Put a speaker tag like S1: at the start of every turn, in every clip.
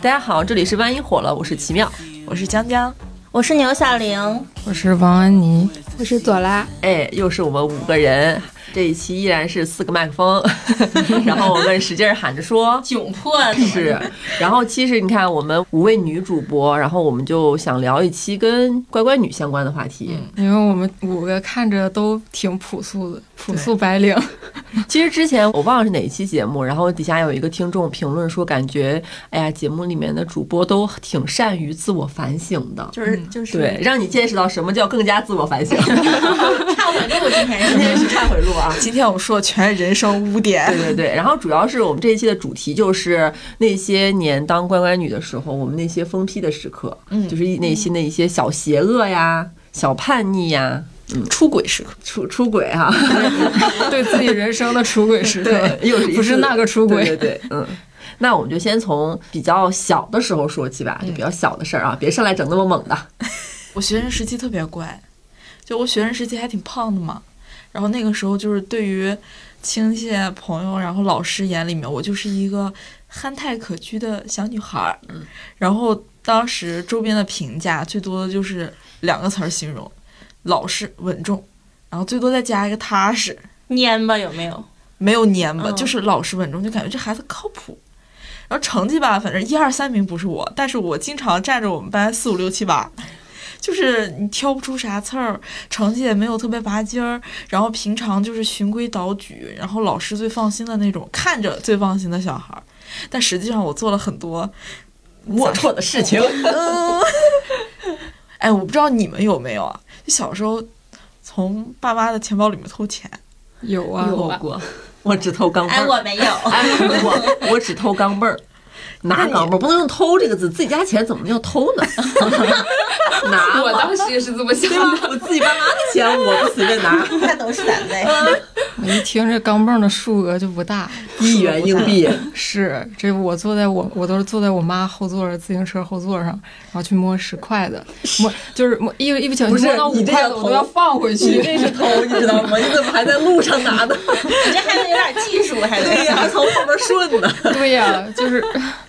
S1: 大家好，这里是万一火了，我是奇妙，
S2: 我是江江，
S3: 我是牛小玲，
S4: 我是王安妮，
S5: 我是左拉。
S1: 哎，又是我们五个人。这一期依然是四个麦克风，然后我们使劲喊着说，
S3: 窘迫
S1: 是。然后其实你看，我们五位女主播，然后我们就想聊一期跟乖乖女相关的话题，
S4: 因为我们五个看着都挺朴素的，朴素白领。
S1: 其实之前我忘了是哪一期节目，然后底下有一个听众评论说，感觉哎呀，节目里面的主播都挺善于自我反省的，
S3: 就是就是
S1: 对，让你见识到什么叫更加自我反省。
S3: 忏悔录今天
S1: 今天是忏悔录啊！
S2: 今天我们说的全是人生污点。
S1: 对对对，然后主要是我们这一期的主题就是那些年当乖乖女的时候，我们那些疯批的时刻，嗯，就是内心的一些小邪恶呀、小叛逆呀，
S2: 嗯，出轨时刻，
S1: 出出轨哈，
S4: 对自己人生的出轨时刻，
S1: 又
S4: 不是那个出轨，
S1: 对对，嗯。那我们就先从比较小的时候说起吧，就比较小的事儿啊，别上来整那么猛的。
S2: 我学生时期特别乖。就我学生时期还挺胖的嘛，然后那个时候就是对于亲戚朋友，然后老师眼里面，我就是一个憨态可掬的小女孩儿。嗯，然后当时周边的评价最多的就是两个词儿形容：老实稳重，然后最多再加一个踏实。
S3: 蔫吧有没有？
S2: 没有蔫吧，就是老实稳重，就感觉这孩子靠谱。然后成绩吧，反正一二三名不是我，但是我经常占着我们班四五六七八。就是你挑不出啥刺儿，成绩也没有特别拔尖儿，然后平常就是循规蹈矩，然后老师最放心的那种，看着最放心的小孩儿。但实际上我做了很多
S1: 龌龊的事情。
S2: 哎，我不知道你们有没有啊？就小时候从爸妈的钱包里面偷钱，
S4: 有啊，
S1: 有过。我只偷钢镚儿。
S3: 哎，我没有。
S1: 哎，我我只偷钢镚儿。拿钢镚儿不能用偷这个字，自己家钱怎么能叫偷呢？拿，
S5: 我当时也是这么想的。
S1: 我自己爸妈的钱，我不随便拿。
S3: 那都是咱的。
S4: 我一听这钢镚的数额就不大，
S1: 一元硬币。
S4: 是，这我坐在我我都是坐在我妈后座自行车后座上，然后去摸十块的，摸就是摸一一不小心摸到五块的，我都要放回去。
S1: 你这是偷，你知道吗？你怎么还在路上拿的？
S3: 你这还得有点技术，还得
S1: 呀，还从后边顺呢。
S4: 对呀，就是。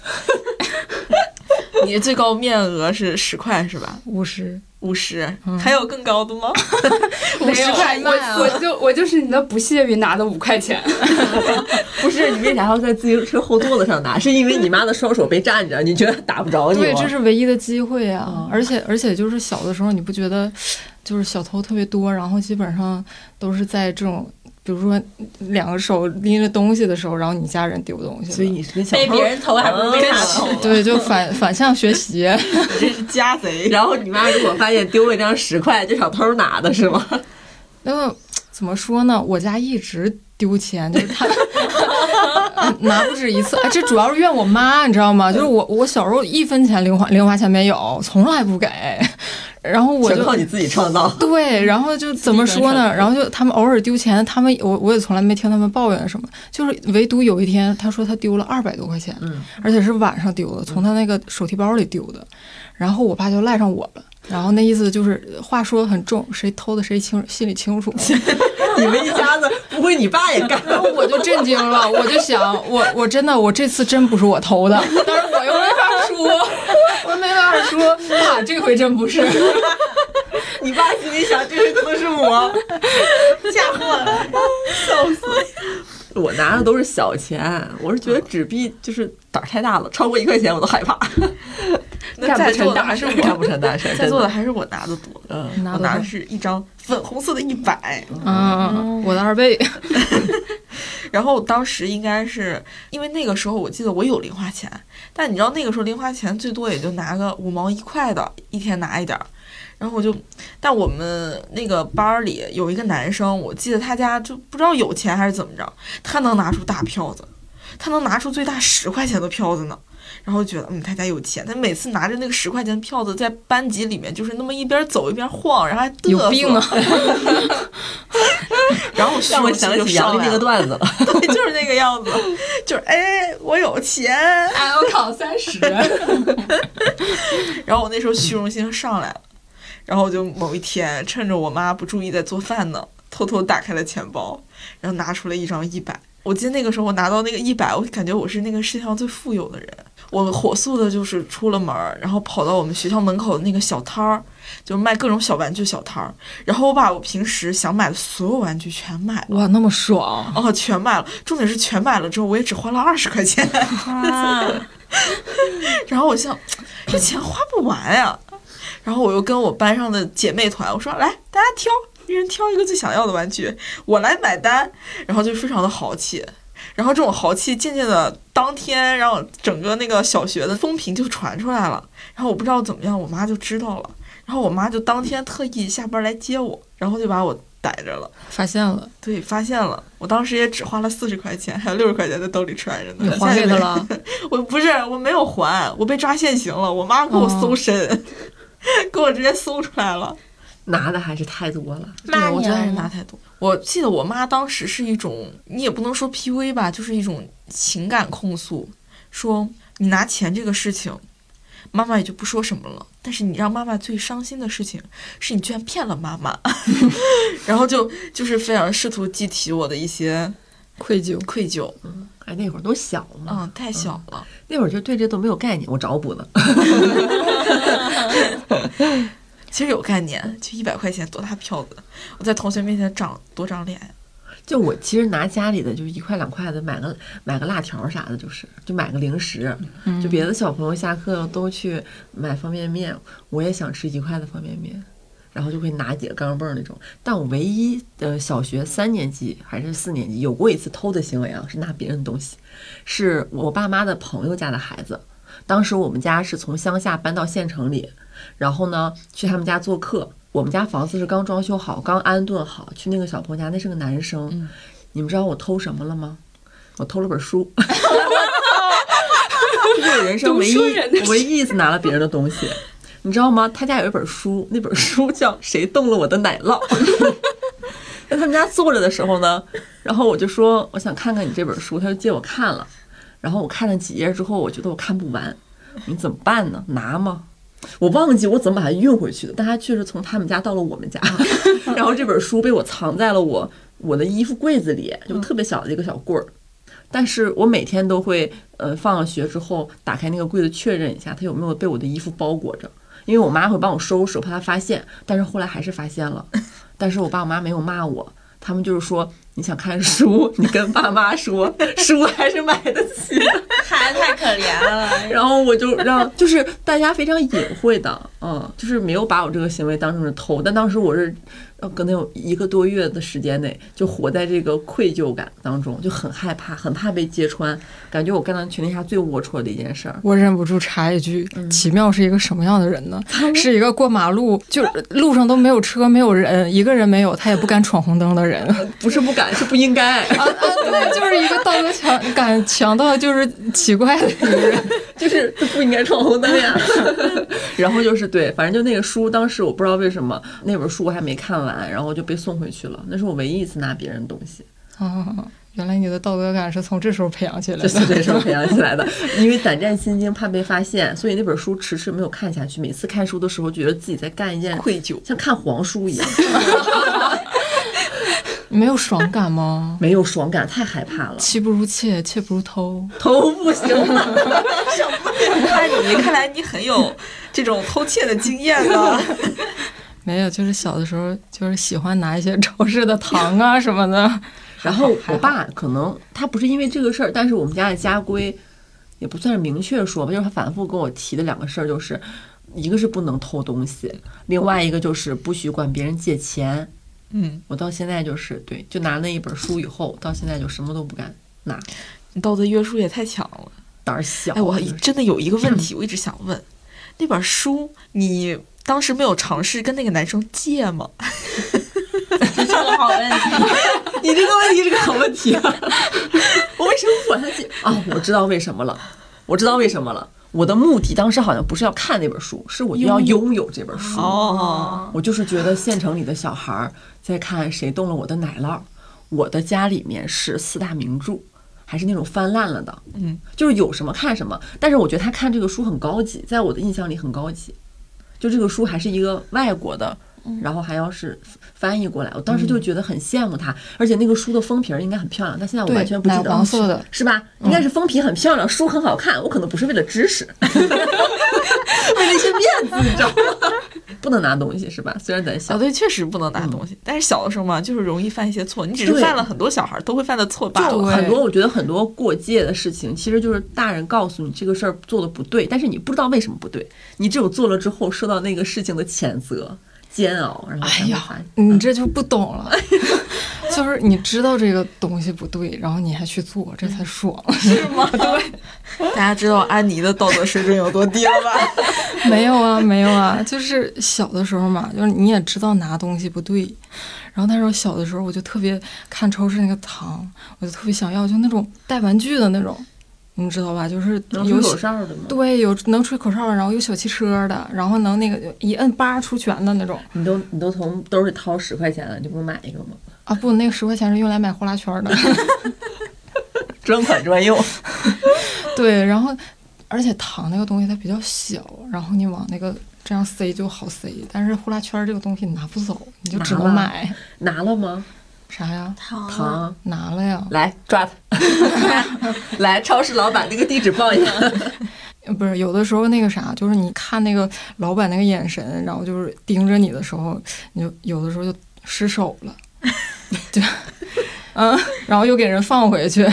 S2: 你最高面额是十块是吧？
S4: 五十，
S2: 五十，还有更高的吗？
S5: 五十块，我我就我就是你的不屑于拿的五块钱。
S1: 不是你为啥要在自行车后座子上拿？是因为你妈的双手被占着，你觉得打不着你？
S4: 对，这是唯一的机会啊！而且而且就是小的时候，你不觉得就是小偷特别多，然后基本上都是在这种。比如说，两个手拎着东西的时候，然后你家人丢东西，
S1: 所以你是
S3: 被别人偷还不是被他偷？
S4: 对，就反反向学习，
S2: 这是家贼。
S1: 然后你妈如果发现丢了一张十块，这小偷拿的是吗？
S4: 那么怎么说呢？我家一直丢钱，就是他拿不止一次。哎，这主要是怨我妈，你知道吗？就是我我小时候一分钱零花零花钱没有，从来不给。然后我就
S1: 靠你自己创造。
S4: 对，然后就怎么说呢？然后就他们偶尔丢钱，他们我我也从来没听他们抱怨什么。就是唯独有一天，他说他丢了二百多块钱，嗯，而且是晚上丢的，从他那个手提包里丢的。然后我爸就赖上我了。然后那意思就是话说的很重，谁偷的谁清心里清楚。
S1: 你们一家子不会你爸也干？
S4: 然后我就震惊了，我就想，我我真的我这次真不是我偷的，但是我又没法说，我没法说，爸这回真不是。
S1: 你爸心里想，这回可能是我，
S3: 嫁祸了，笑死。
S1: 我拿的都是小钱，我是觉得纸币就是胆儿太大了，超过一块钱我都害怕。
S2: 那在座的还是我
S1: 干不成大事，
S2: 在座的还是我拿的多。嗯，我拿的是一张粉红色的一百。
S4: 嗯，我的二倍。
S2: 然后当时应该是因为那个时候，我记得我有零花钱，但你知道那个时候零花钱最多也就拿个五毛一块的，一天拿一点儿。然后我就，但我们那个班里有一个男生，我记得他家就不知道有钱还是怎么着，他能拿出大票子，他能拿出最大十块钱的票子呢。然后觉得，嗯，他家有钱。他每次拿着那个十块钱的票子在班级里面，就是那么一边走一边晃，然后还嘚瑟。
S4: 有病啊！
S2: 然后
S1: 让我想起杨丽那个段子了，
S2: 对，就是那个样子，就是哎，我有钱，
S5: 哎，我考三十。
S2: 然后我那时候虚荣心上来了。然后我就某一天趁着我妈不注意在做饭呢，偷偷打开了钱包，然后拿出了一张一百。我记得那个时候我拿到那个一百，我感觉我是那个世界上最富有的人。我火速的就是出了门，然后跑到我们学校门口的那个小摊儿，就是卖各种小玩具小摊儿，然后我把我平时想买的所有玩具全买了。
S4: 哇，那么爽！
S2: 哦，全买了，重点是全买了之后，我也只花了二十块钱。然后我想，这钱花不完呀。然后我又跟我班上的姐妹团，我说来，大家挑，一人挑一个最想要的玩具，我来买单。然后就非常的豪气。然后这种豪气渐渐的，当天，然后整个那个小学的风评就传出来了。然后我不知道怎么样，我妈就知道了。然后我妈就当天特意下班来接我，然后就把我逮着了。
S4: 发现了，
S2: 对，发现了。我当时也只花了四十块钱，还有六十块钱在兜里揣着呢。
S4: 你还给他了？
S2: 我不是，我没有还，我被抓现行了。我妈给我搜身，给我直接搜出来了。
S1: 拿的还是太多了，
S2: 对，我觉得还是拿太多。我记得我妈当时是一种，你也不能说 PUA 吧，就是一种情感控诉，说你拿钱这个事情，妈妈也就不说什么了。但是你让妈妈最伤心的事情，是你居然骗了妈妈，然后就就是非常试图激起我的一些
S4: 愧疚，
S2: 愧疚。
S1: 嗯，哎，那会儿都小嘛，
S2: 嗯，太小了，
S1: 那会儿就对这都没有概念，我找补呢。
S2: 其实有概念，就一百块钱多大票子，我在同学面前长多长脸。
S1: 就我其实拿家里的就是一块两块的买个买个辣条啥的，就是就买个零食。就别的小朋友下课都去买方便面，我也想吃一块的方便面，然后就会拿几个钢镚那种。但我唯一的小学三年级还是四年级有过一次偷的行为啊，是拿别人的东西，是我爸妈的朋友家的孩子。当时我们家是从乡下搬到县城里。然后呢，去他们家做客。我们家房子是刚装修好，刚安顿好。去那个小朋友家，那是个男生。你们知道我偷什么了吗？我偷了本书。这是我人生唯一唯一一次拿了别人的东西。你知道吗？他家有一本书，那本书 叫《谁动了我的奶酪》。在他们家坐着的时候呢，然后我就说我想看看你这本书，他就借我看了。然后我看了几页之后，我觉得我看不完，你怎么办呢？拿吗？我忘记我怎么把它运回去的，但它确实从他们家到了我们家，然后这本书被我藏在了我我的衣服柜子里，就特别小的一个小柜儿。但是我每天都会，呃，放了学之后打开那个柜子确认一下，它有没有被我的衣服包裹着，因为我妈会帮我收拾，我怕她发现。但是后来还是发现了，但是我爸我妈没有骂我，他们就是说。你想看书，你跟爸妈说，书还是买得起。
S3: 孩子太可怜了。
S1: 然后我就让，就是大家非常隐晦的，嗯，就是没有把我这个行为当成是偷，但当时我是。可能有一个多月的时间内，就活在这个愧疚感当中，就很害怕，很怕被揭穿，感觉我干了全天下最龌龊的一件事儿。
S4: 我忍不住插一句：奇妙是一个什么样的人呢？是一个过马路就路上都没有车、没有人，一个人没有，他也不敢闯红灯的人。
S1: 不是不敢，是不应该。
S4: 啊啊，对，就是一个道德强感强到就是奇怪的一个人，
S1: 就是不应该闯红灯呀。然后就是对，反正就那个书，当时我不知道为什么那本书我还没看完。然后就被送回去了，那是我唯一一次拿别人东西。
S4: 哦，原来你的道德感是从这时候培养起来的，
S1: 是这时候培养起来的。因为胆战心惊，怕被发现，所以那本书迟迟没有看下去。每次看书的时候，觉得自己在干一件
S2: 愧疚，
S1: 像看黄书一样。
S4: 没有爽感吗？
S1: 没有爽感，太害怕了。
S4: 妻不如妾，妾不如偷，
S1: 偷不行。
S2: 看 你，看来你很有这种偷窃的经验呢。
S4: 没有，就是小的时候就是喜欢拿一些超市的糖啊什么的。
S1: 然后我爸可能他不是因为这个事儿，但是我们家的家规也不算是明确说吧，就是他反复跟我提的两个事儿，就是一个是不能偷东西，另外一个就是不许管别人借钱。
S2: 嗯，
S1: 我到现在就是对，就拿那一本书以后，到现在就什么都不敢拿。
S2: 你道德约束也太强了，
S1: 胆儿小。
S2: 哎，我真的有一个问题，我一直想问，那本书你。当时没有尝试跟那个男生借吗？
S3: 这是个好问题。
S1: 你这个问题是个好问题啊！我为什么不管他借啊？我知道为什么了，我知道为什么了。我的目的当时好像不是要看那本书，是我要拥有这本书。
S2: 哦，
S1: 我就是觉得县城里的小孩在看《谁动了我的奶酪》，我的家里面是四大名著，还是那种翻烂了的。
S2: 嗯，
S1: 就是有什么看什么。但是我觉得他看这个书很高级，在我的印象里很高级。就这个书还是一个外国的然后还要是翻译过来，我当时就觉得很羡慕他，而且那个书的封皮儿应该很漂亮，但现在我完全不记得
S4: 黄色的
S1: 是吧？应该是封皮很漂亮，书很好看，我可能不是为了知识，为了一些面子，你知道吗？不能拿东西是吧？虽然咱小
S2: 啊，，对，确实不能拿东西。但是小的时候嘛，就是容易犯一些错。你只是犯了很多小孩都会犯的错罢了。
S1: 就很多，我觉得很多过界的事情，其实就是大人告诉你这个事儿做的不对，但是你不知道为什么不对，你只有做了之后受到那个事情的谴责、煎熬，然后才
S4: 哎呀。你这就不懂了，就是你知道这个东西不对，然后你还去做，这才爽。是吗？
S2: 对大家知道安妮的道德水准有多低了吧？
S4: 没有啊，没有啊，就是小的时候嘛，就是你也知道拿东西不对，然后那时候小的时候我就特别看超市那个糖，我就特别想要，就那种带玩具的那种，你知道吧？就是有
S1: 口哨的吗？
S4: 对有能吹口哨的，然后有小汽车的，然后能那个一摁叭出拳的那种
S1: 你都你都从兜里掏十块钱了，你就不买一个吗？
S4: 啊！不，那个十块钱是用来买呼啦圈的。
S1: 专款专用。
S4: 对，然后而且糖那个东西它比较小，然后你往那个这样塞就好塞，但是呼啦圈这个东西你拿不走，你就只能买
S1: 拿了吗？
S4: 啥呀？
S3: 糖
S1: 糖，
S4: 拿了呀。
S1: 来抓他！来，超市老板那个地址报一下。
S4: 呃 不是有的时候那个啥，就是你看那个老板那个眼神，然后就是盯着你的时候，你就有的时候就失手了，对嗯，然后又给人放回去。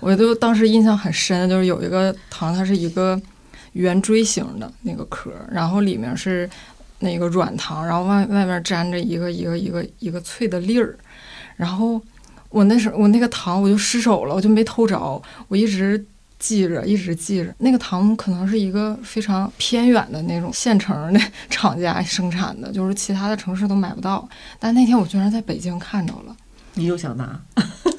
S4: 我就当时印象很深，就是有一个糖，它是一个圆锥形的那个壳，然后里面是那个软糖，然后外外面粘着一个一个一个一个脆的粒儿，然后我那时候我那个糖我就失手了，我就没偷着，我一直记着，一直记着。那个糖可能是一个非常偏远的那种县城的厂家生产的，就是其他的城市都买不到。但那天我居然在北京看着了，
S1: 你又想拿？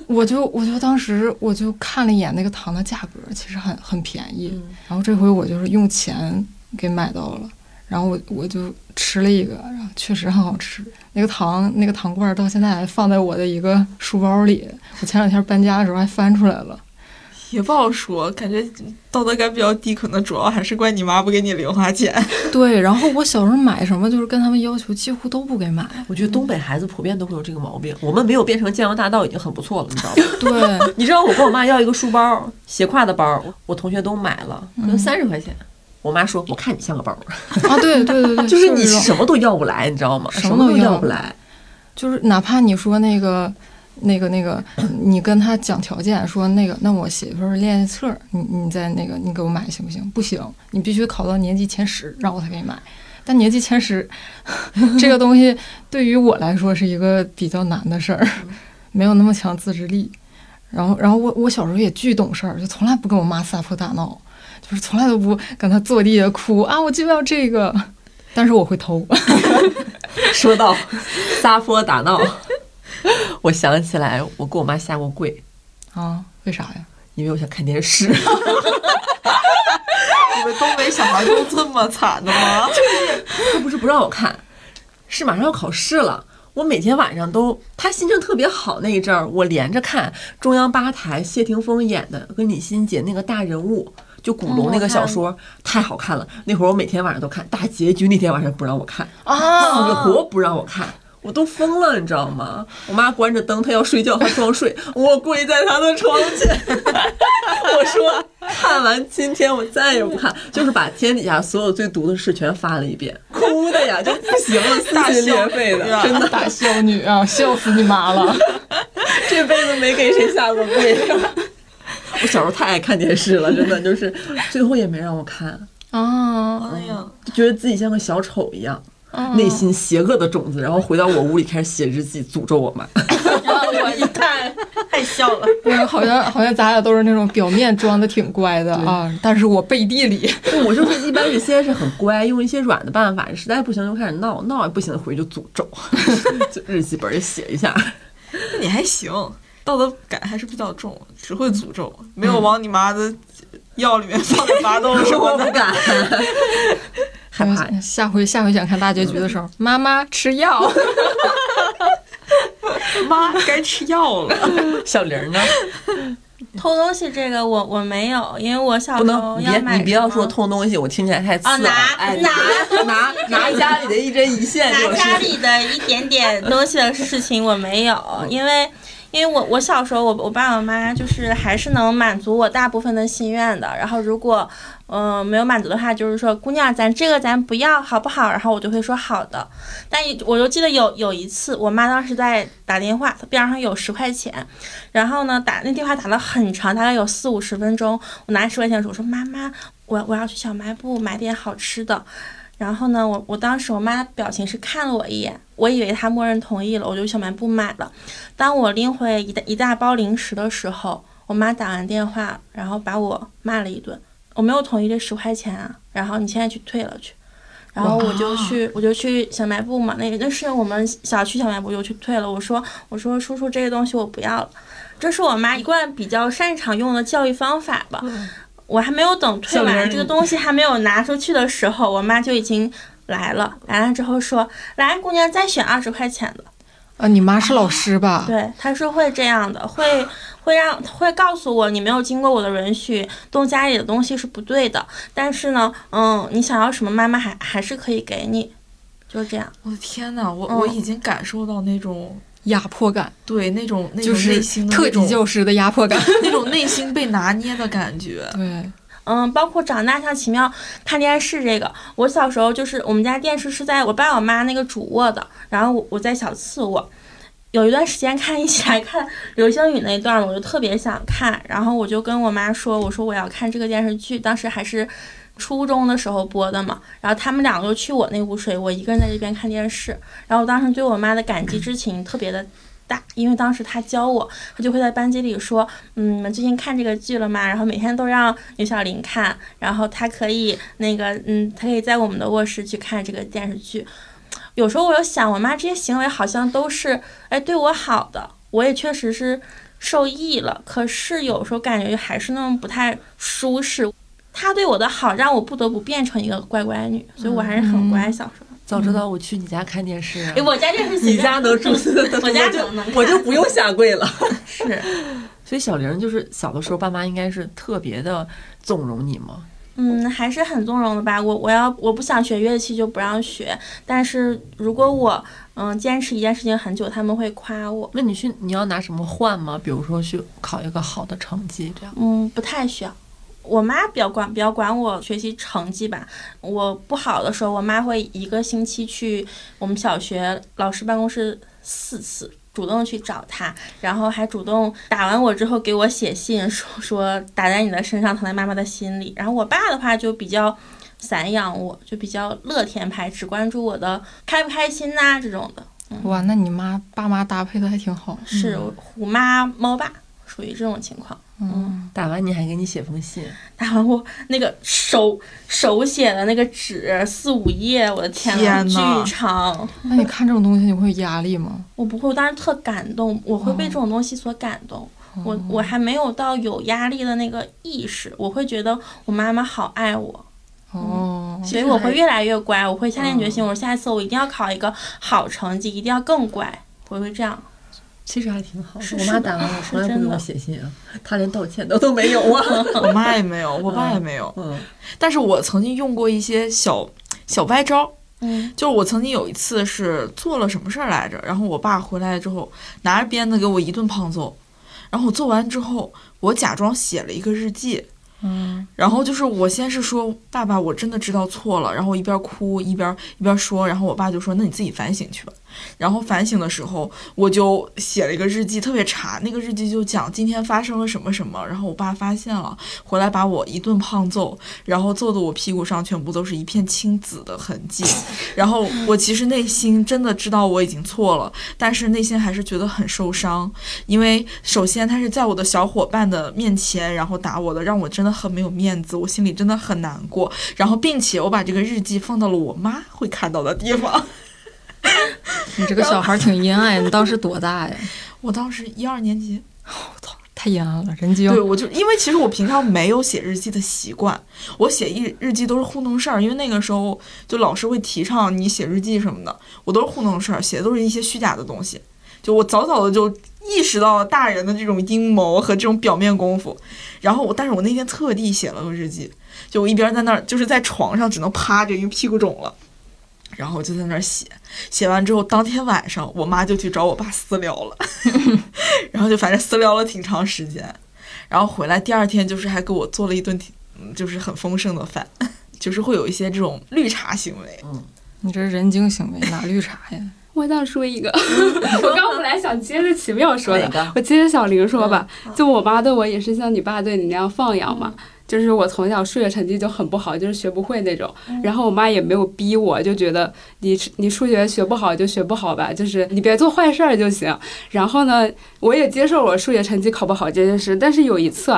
S4: 我就我就当时我就看了一眼那个糖的价格，其实很很便宜。然后这回我就是用钱给买到了，然后我我就吃了一个，然后确实很好吃。那个糖那个糖罐儿到现在还放在我的一个书包里，我前两天搬家的时候还翻出来了。
S2: 也不好说，感觉道德感比较低，可能主要还是怪你妈不给你零花钱。
S4: 对，然后我小时候买什么就是跟他们要求几乎都不给买。
S1: 我觉得东北孩子普遍都会有这个毛病。我们没有变成江洋大盗已经很不错了，你知道吗？
S4: 对，
S1: 你知道我跟我妈要一个书包，斜挎的包，我同学都买了，可能三十块钱。我妈说：“我看你像个包。
S4: 啊，对对对对，
S1: 就是你什么都要不来，你知道吗？
S4: 什
S1: 什么都
S4: 要不
S1: 来。
S4: 就是哪怕你说那个。那个那个，你跟他讲条件，说那个，那我写一份练习册，你你再那个，你给我买行不行？不行，你必须考到年级前十，然后我才给你买。但年级前十 这个东西对于我来说是一个比较难的事儿，没有那么强自制力。然后，然后我我小时候也巨懂事儿，就从来不跟我妈撒泼打闹，就是从来都不跟他坐地下哭啊，我就要这个。但是我会偷。
S1: 说到撒泼打闹，我想起来，我跟我妈下过跪，
S4: 啊？为啥呀？
S1: 因为我想看电视。
S2: 你们东北小孩都这么惨的吗？
S1: 就是他不是不让我看，是马上要考试了。我每天晚上都，他心情特别好那一阵儿，我连着看中央八台谢霆锋演的跟李心洁那个大人物，就古龙那个小说，太好看了。那会儿我每天晚上都看，大结局那天晚上不让我看，死活不让我看。我都疯了，你知道吗？我妈关着灯，她要睡觉，她装睡，我跪在她的床前，我说看完今天我再也不看，就是把天底下所有最毒的事全发了一遍，哭的呀就不行了，撕心裂肺的，真的，
S4: 大孝女啊，笑死你妈了！
S1: 这辈子没给谁下过跪。我小时候太爱看电视了，真的就是最后也没让我看，
S4: 啊，
S2: 哎呀，
S1: 觉得自己像个小丑一样。内心邪恶的种子，然后回到我屋里开始写日记，诅咒我妈。
S3: 我一看，
S2: 太笑了。
S4: 对，好像好像咱俩都是那种表面装的挺乖的啊，但是我背地里，
S1: 我就是一般是先是很乖，用一些软的办法，实在不行就开始闹，闹也不行回去就诅咒，就日记本里写一下。
S2: 那你还行，道德感还是比较重，只会诅咒，没有往你妈的药里面放点麻豆什么的。
S1: 我不敢，害怕。
S4: 下回下回想看大结局的时候，妈妈吃药。
S2: 妈该吃药了。
S1: 小玲呢？
S3: 偷东西这个我我没有，因为我小时候
S1: 能，你别
S3: 买
S1: 你不要说偷东西，我听起来太刺。
S3: 拿
S1: 哎，
S3: 拿
S1: 拿拿家里的一针一线
S3: 拿。家里的一点点东西的事情我没有，因为因为我我小时候我我爸我妈就是还是能满足我大部分的心愿的，然后如果嗯、没有满足的话，就是说姑娘咱这个咱不要好不好？然后我就会说好的，但我就记得有有一次我妈当时在打电话，她边上有十块钱，然后呢打那电话打了很长，大概有四五十分钟，我拿十块钱的时候我说妈妈我我要去小卖部买点好吃的。然后呢，我我当时我妈表情是看了我一眼，我以为她默认同意了，我就去小卖部买了。当我拎回一大一大包零食的时候，我妈打完电话，然后把我骂了一顿。我没有同意这十块钱啊，然后你现在去退了去。然后我就去，我就去小卖部嘛，那那是我们小区小卖部，就去退了。我说我说叔叔，这些东西我不要了。这是我妈一贯比较擅长用的教育方法吧。我还没有等退完这个东西还没有拿出去的时候，我妈就已经来了。来了之后说：“来，姑娘，再选二十块钱的。
S4: 啊，你妈是老师吧？
S3: 对，她是会这样的，会会让会告诉我，你没有经过我的允许动家里的东西是不对的。但是呢，嗯，你想要什么，妈妈还还是可以给你，就是这样。
S2: 我的天呐，我、
S3: 嗯
S2: 我已经感受到那种
S4: 压迫感，
S2: 对那种那种
S4: 就是
S2: 内心的
S4: 特
S2: 种
S4: 级教师的压迫感。
S2: 那种内心被拿捏的感觉。
S4: 对，
S3: 嗯，包括长大像奇妙看电视这个，我小时候就是我们家电视是在我爸我妈那个主卧的，然后我我在小次卧。有一段时间看一起来看流星雨那一段，我就特别想看，然后我就跟我妈说，我说我要看这个电视剧，当时还是初中的时候播的嘛，然后他们两个就去我那屋睡，我一个人在这边看电视，然后我当时对我妈的感激之情特别的大，因为当时她教我，她就会在班级里说，嗯，你们最近看这个剧了吗？然后每天都让刘小玲看，然后她可以那个，嗯，她可以在我们的卧室去看这个电视剧。有时候我又想，我妈这些行为好像都是哎对我好的，我也确实是受益了。可是有时候感觉还是那么不太舒适。她对我的好让我不得不变成一个乖乖女，所以我还是很乖。小时候，
S1: 早知道我去你家看电视啊
S3: 哎，，我家电视
S1: 你家能住，
S3: 我家
S1: 我就
S3: 能能
S1: 我就不用下跪了。
S3: 是。
S1: 所以小玲就是小的时候，爸妈应该是特别的纵容你吗？
S3: 嗯，还是很纵容的吧。我我要我不想学乐器就不让学，但是如果我嗯坚持一件事情很久，他们会夸我。
S1: 那你去你要拿什么换吗？比如说去考一个好的成绩，这样。
S3: 嗯，不太需要。我妈比较管比较管我学习成绩吧。我不好的时候，我妈会一个星期去我们小学老师办公室四次，主动去找他，然后还主动打完我之后给我写信说说打在你的身上，疼在妈妈的心里。然后我爸的话就比较散养我，就比较乐天派，只关注我的开不开心呐、这种的。
S4: 哇，那你妈爸妈搭配的还挺好。
S3: 是虎妈猫爸，属于这种情况。
S4: 嗯，
S1: 打完你还给你写封信，
S3: 打完我那个手手写的那个纸四五页，我的天呐，巨长！
S4: 那你看这种东西，你会有压力吗？
S3: 我不会，我当时特感动，我会被这种东西所感动。我我还没有到有压力的那个意识，我会觉得我妈妈好爱我，
S4: 哦，
S3: 所以我会越来越乖。我会下定决心，我说下一次我一定要考一个好成绩，一定要更乖。我会这样。
S1: 其实还挺好我妈打完我从来不给我
S3: 是真的
S1: 写信啊，她连道歉的都没有啊。
S2: 我妈也没有，我爸也没有。
S1: 嗯，
S2: 但是我曾经用过一些小小歪招，
S3: 嗯。
S2: 就是我曾经有一次是做了什么事儿来着，然后我爸回来之后拿着鞭子给我一顿胖揍，然后我做完之后，我假装写了一个日记，
S4: 嗯，
S2: 然后就是我先是说爸爸，我真的知道错了，然后我一边哭一边一边说，然后我爸就说那你自己反省去吧。然后反省的时候，我就写了一个日记，特别长，那个日记就讲今天发生了什么什么。然后我爸发现了，回来把我一顿胖揍，然后揍得我屁股上全部都是一片青紫的痕迹。然后我其实内心真的知道我已经错了，但是内心还是觉得很受伤，因为首先他是在我的小伙伴的面前，然后打我的，让我真的很没有面子，我心里真的很难过。然后并且我把这个日记放到了我妈会看到的地方。
S4: 你这个小孩挺阴暗呀，你当时多大呀？
S2: 我当时一二年级，我操
S4: 太阴暗了，人精
S2: 对。我就因为其实我平常没有写日记的习惯，我写日日记都是糊弄事儿，因为那个时候就老师会提倡你写日记什么的，我都是糊弄事儿，写的都是一些虚假的东西。就我早早的就意识到了大人的这种阴谋和这种表面功夫。然后我，但是我那天特地写了个日记，就我一边在那儿，就是在床上只能趴着，因为屁股肿了。然后我就在那儿写，写完之后，当天晚上我妈就去找我爸私聊了，然后就反正私聊了挺长时间。然后回来第二天就是还给我做了一顿挺，就是很丰盛的饭，就是会有一些这种绿茶行为。
S1: 嗯，
S4: 你这是人精行为哪绿茶呀？
S5: 我想说一个，我刚本来想接着奇妙说的，我接着小玲说吧。就我妈对我也是像你爸对你那样放养嘛，就是我从小数学成绩就很不好，就是学不会那种。然后我妈也没有逼我，就觉得你你数学学不好就学不好吧，就是你别做坏事儿就行。然后呢，我也接受我数学成绩考不好这件事。但是有一次，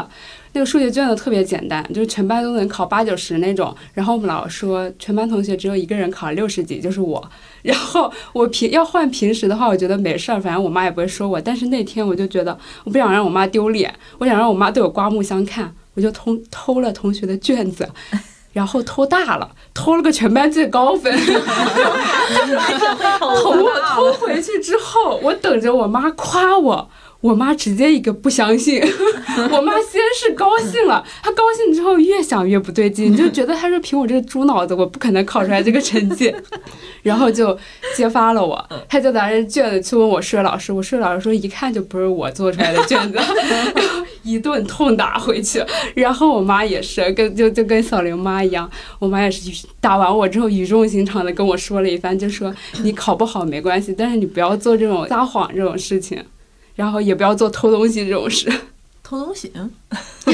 S5: 那个数学卷子特别简单，就是全班都能考八九十那种。然后我们老师说，全班同学只有一个人考六十几，就是我。然后我平要换平时的话，我觉得没事儿，反正我妈也不会说我。但是那天我就觉得，我不想让我妈丢脸，我想让我妈对我刮目相看，我就偷偷了同学的卷子，然后偷大了，偷了个全班最高分。偷我偷回去之后，我等着我妈夸我。我妈直接一个不相信，我妈先是高兴了，她高兴之后越想越不对劲，就觉得她说凭我这个猪脑子，我不可能考出来这个成绩，然后就揭发了我，她就拿着卷子去问我数学老师，我数学老师说一看就不是我做出来的卷子，然后一顿痛打回去，然后我妈也是跟就就跟小玲妈一样，我妈也是打完我之后语重心长的跟我说了一番，就说你考不好没关系，但是你不要做这种撒谎这种事情。然后也不要做偷东西这种事。
S1: 偷东西，嗯，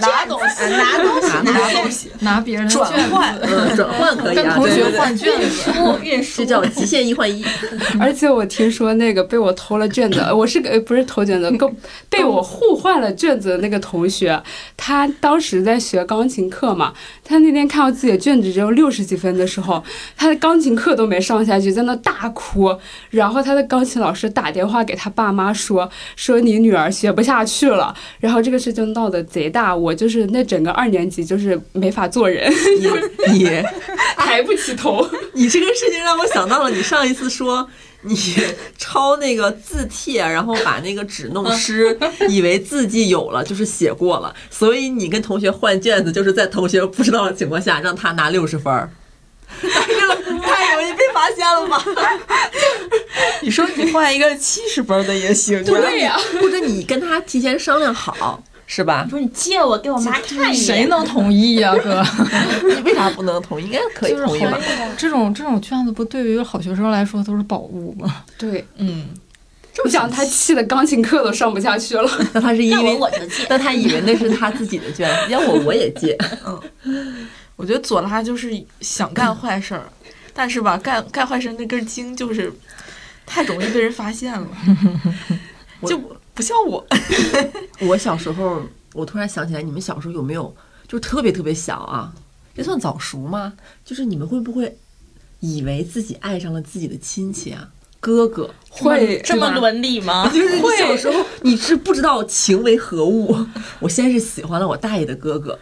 S2: 拿东西，
S3: 拿东西，
S2: 拿东西，
S4: 拿别人的
S2: 转
S4: 卷
S2: 换
S4: 子，
S1: 嗯运换可以啊，
S4: 跟同学换卷子。
S3: 运输
S1: 这叫极限一换一。
S5: 而且我听说那个被我偷了卷子，我是个不是偷卷子，跟 被我互换了卷子的那个同学，他当时在学钢琴课嘛，他那天看到自己的卷子只有六十几分的时候，他的钢琴课都没上下去，在那大哭。然后他的钢琴老师打电话给他爸妈说，说你女儿学不下去了。然后这个事情闹得贼大，我就是那整个二年级就是没法做人，
S1: 你你
S5: 抬不起头。
S1: 你这个事情让我想到了你上一次说你抄那个字帖，然后把那个纸弄湿，以为字迹有了，就是写过了，所以你跟同学换卷子，就是在同学不知道的情况下让他拿六十分儿。太容易被发现了吧？
S2: 你说你换一个七十分的也行，
S5: 对呀、
S1: 或者你跟他提前商量好，是吧？
S3: 不是你借我给我妈看一眼，
S4: 谁能同意呀、哥？
S1: 你为啥不能同意？应该可以
S4: 就是好
S1: 同意吧？
S4: 这种这种卷子不对于好学生来说都是宝物吗？
S5: 对，
S2: 嗯，
S5: 你想他气的钢琴课都上不下去了。
S1: 那他是因为
S3: 我我就借。
S1: 那他以为那是他自己的卷子，要我我也借。
S2: 嗯我觉得左拉就是想干坏事儿，但是吧，干干坏事那根筋就是太容易被人发现了，就不像我。
S1: 我小时候，我突然想起来，你们小时候有没有就特别特别小啊？这算早熟吗？就是你们会不会以为自己爱上了自己的亲戚啊？哥哥
S5: 会
S3: 这么伦理吗？
S1: 就是你小时候你是不知道情为何物。我先是喜欢了我大爷的哥哥，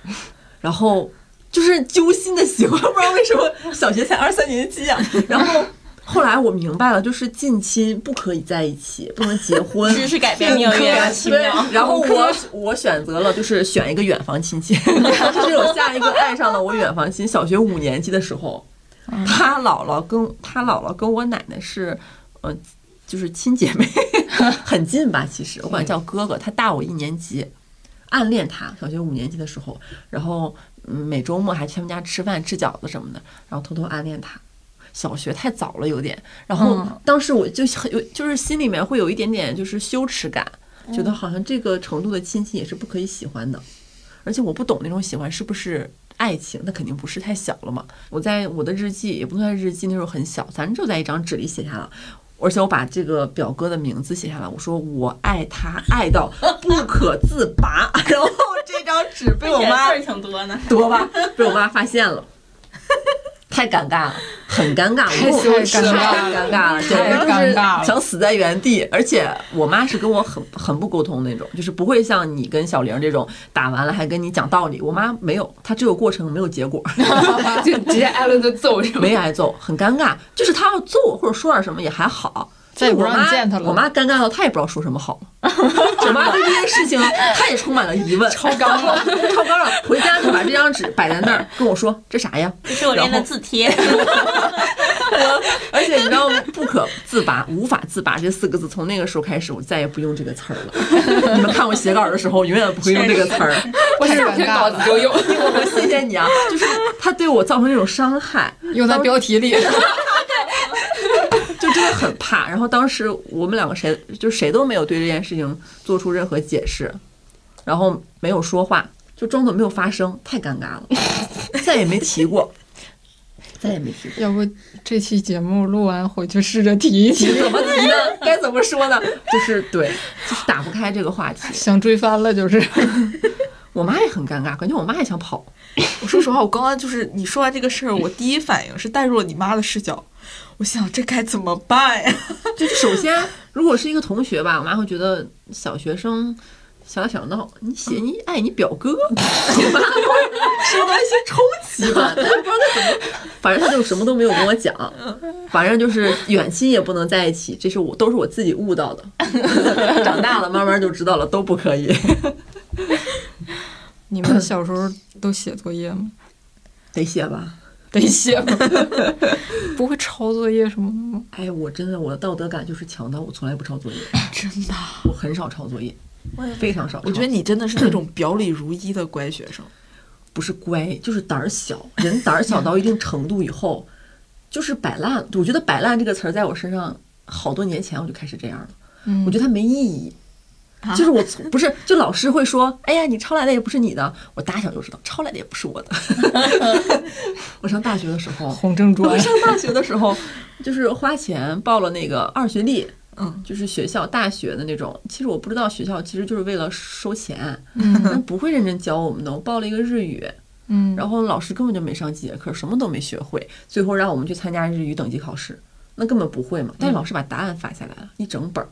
S1: 然后就是揪心的喜欢，不知道为什么小学才二三年级啊。然后 后来我明白了，就是近亲不可以在一起，不能结婚。
S3: 知识改变命运，奇
S1: 对
S3: 妙。，
S1: 然后我我选择了就是选一个远房亲戚，就是我下一个爱上了我远房亲。小学五年级的时候，他姥姥跟他姥姥跟我奶奶是，呃，就是亲姐妹，很近吧？其实我管他叫哥哥，他大我一年级，暗恋他。小学五年级的时候，然后嗯每周末还去他们家吃饭、吃饺子什么的，然后偷偷暗恋他。小学太早了有点，然后
S4: 嗯
S1: 当时我就很有，就是心里面会有一点点就是羞耻感，觉得好像这个程度的亲戚也是不可以喜欢的，而且我不懂那种喜欢是不是爱情，那肯定不是，太小了嘛。我在我的日记也不算日记，那时候很小，反正就在一张纸里写下了。而且我把这个表哥的名字写下来，我说我爱他爱到不可自拔，然 后这张纸被我 妈
S3: 字儿挺多呢。
S1: 多吧，被我妈发现了，太尴尬了，很尴尬，
S5: 太
S1: 我
S5: 羞耻了
S1: 太尴尬了，简
S4: 太
S1: 直就是
S4: 尴尬了
S1: 想死在原地。而且我妈是跟我很很不沟通那种，就是不会像你跟小玲这种打完了还跟你讲道理。我妈没有，她只有过程没有结果，
S5: 就直接挨了个揍是吗？
S1: 没挨揍，很尴尬。就是她要揍我或者说点什么也还好，
S4: 再也不
S1: 我妈
S4: 让你见他了。
S1: 我妈尴尬到她也不知道说什么好。我妈对这件事情她也充满了疑问，超纲了，超纲了。回家就把这张纸摆在那儿，跟我说这啥呀？
S3: 这是我练的字帖。
S1: 我而且你知道不可自拔、无法自拔这四个字，从那个时候开始，我再也不用这个词儿了。你们看我写稿的时候，永远不会用这个词儿。
S5: 我下篇稿子就用。
S1: 我谢谢你啊，就是他对我造成这种伤害，
S4: 用在标题里。
S1: 就真的很怕。然后当时我们两个谁就谁都没有对这件事情做出任何解释，然后没有说话，就装作没有发生，太尴尬了，再也没提过，再也没提过。
S4: 要不这期节目录完回去试着提一提，
S1: 怎么提呢？该怎么说呢？就是对，就是打不开这个话题。
S4: 想追翻了，就是。
S1: 我妈也很尴尬，感觉我妈也想跑。
S2: 我说实话，我刚刚就是你说完这个事儿，我第一反应是带入了你妈的视角。我想这该怎么办呀？
S1: 就首先，如果是一个同学吧，我妈会觉得小学生小打小闹，你写你爱你表哥，我妈会 收到一些冲击吧，不知道他怎么，反正他就什么都没有跟我讲，反正就是远亲也不能在一起，这是我都是我自己悟到的，长大了慢慢就知道了，都不可以。
S4: 你们小时候都写作业吗？
S1: 得写吧。
S4: 得写吗？不会抄作业什么的吗？
S1: 哎，我真的我的道德感就是强到我从来不抄作业，
S2: 真的，
S1: 我很少抄作业，非常少。
S2: 我觉得你真的是那种表里如一的乖学生，
S1: 不是乖，就是胆儿小。人胆儿小到一定程度以后，就是摆烂。我觉得“摆烂”这个词儿在我身上好多年前我就开始这样了。
S4: 嗯，
S1: 我觉得它没意义。就是我不是，就老师会说：“哎呀，你抄来的也不是你的。”我打小就知道，抄来的也不是我的。我上大学的时候，
S4: 红正专。
S1: 我上大学的时候，就是花钱报了那个二学历，
S2: 嗯，
S1: 就是学校大学的那种。其实我不知道学校其实就是为了收钱，
S4: 嗯，
S1: 但不会认真教我们的。我报了一个日语，
S4: 嗯，
S1: 然后老师根本就没上几节课，什么都没学会，最后让我们去参加日语等级考试，那根本不会嘛。但是老师把答案发下来了，一整本儿。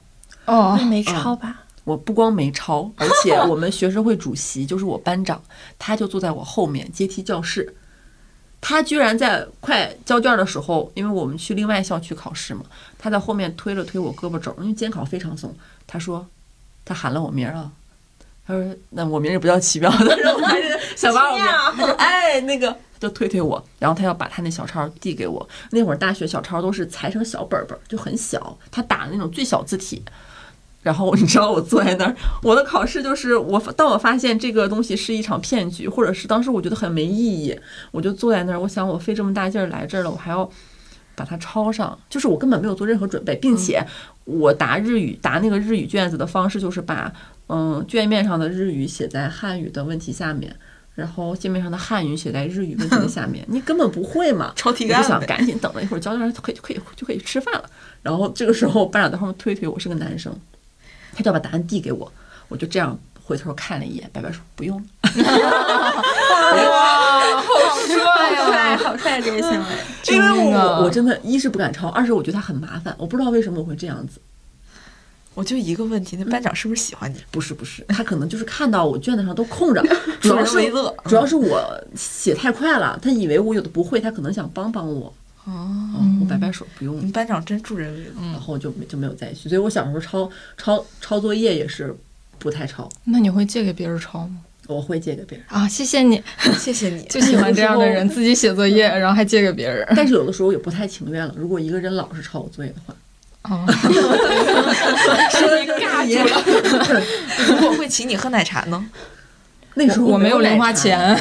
S4: 哦，那
S3: 没抄吧？
S1: 我不光没抄，而且我们学生会主席就是我班长，他就坐在我后面阶梯教室。他居然在快交卷的时候，因为我们去另外校区考试嘛，他在后面推了推我胳膊肘，因为监考非常松。他说，他喊了我名儿啊，他说那我名儿也不叫奇妙，但是我还是想把我名儿，哎，那个就推推我，然后他要把他那小抄递给我。那会儿大学小抄都是裁成小本本，就很小，他打的那种最小字体。然后你知道我坐在那儿，我的考试就是我当我发现这个东西是一场骗局，或者是当时我觉得很没意义，我就坐在那儿，我想我费这么大劲儿来这儿了，我还要把它抄上，就是我根本没有做任何准备，并且我答日语答那个日语卷子的方式就是把嗯卷面上的日语写在汉语的问题下面，然后界面上的汉语写在日语问题的下面，你根本不会嘛，
S2: 抄题
S1: 我就想赶紧等了一会儿交卷可以可以就可以吃饭了，然后这个时候班长在后面推推我是个男生。他就要把答案递给我，我就这样回头看了一眼，白白说不用。
S4: 哇，好帅
S3: 呀！好帅这个行为。
S1: 因为我我真的，一是不敢抄，二是我觉得他很麻烦，我不知道为什么我会这样子。
S2: 我就一个问题，那班长是不是喜欢你？
S1: 不是不是，他可能就是看到我卷子上都空着，主要是，主要是我写太快了，他以为我有的不会，他可能想帮帮我。
S2: 哦，
S1: 我摆摆手不用。
S2: 你班长真助人为乐，
S1: 然后就没就没有在一起。所以我小时候抄抄抄作业也是不太抄。
S4: 那你会借给别人抄吗？
S1: 我会借给别人
S4: 啊，谢谢你，
S2: 谢谢你，
S4: 就喜欢这样的 人，自己写作业，然后还借给别人。
S1: 但是有的时候也不太情愿了，如果一个人老是抄我作业的话。
S4: 哦，
S1: 说的尬住了。
S2: 如果会请你喝奶茶呢？
S1: 那时候
S4: 我没有零花钱，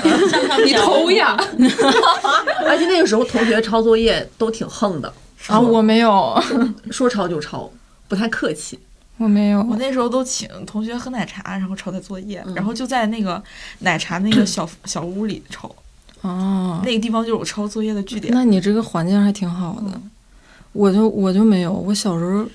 S5: 你偷呀！
S1: 而且那个时候同学抄作业都挺横的
S4: 啊，我没有，
S1: 说抄就抄，不太客气。
S4: 我没有，
S2: 我那时候都请同学喝奶茶，然后抄他作业，然后就在那个奶茶那个小 小屋里抄。
S4: 哦，
S2: 那个地方就是我抄作业的据点。
S4: 那你这个环境还挺好的，我就我就没有。我小时候，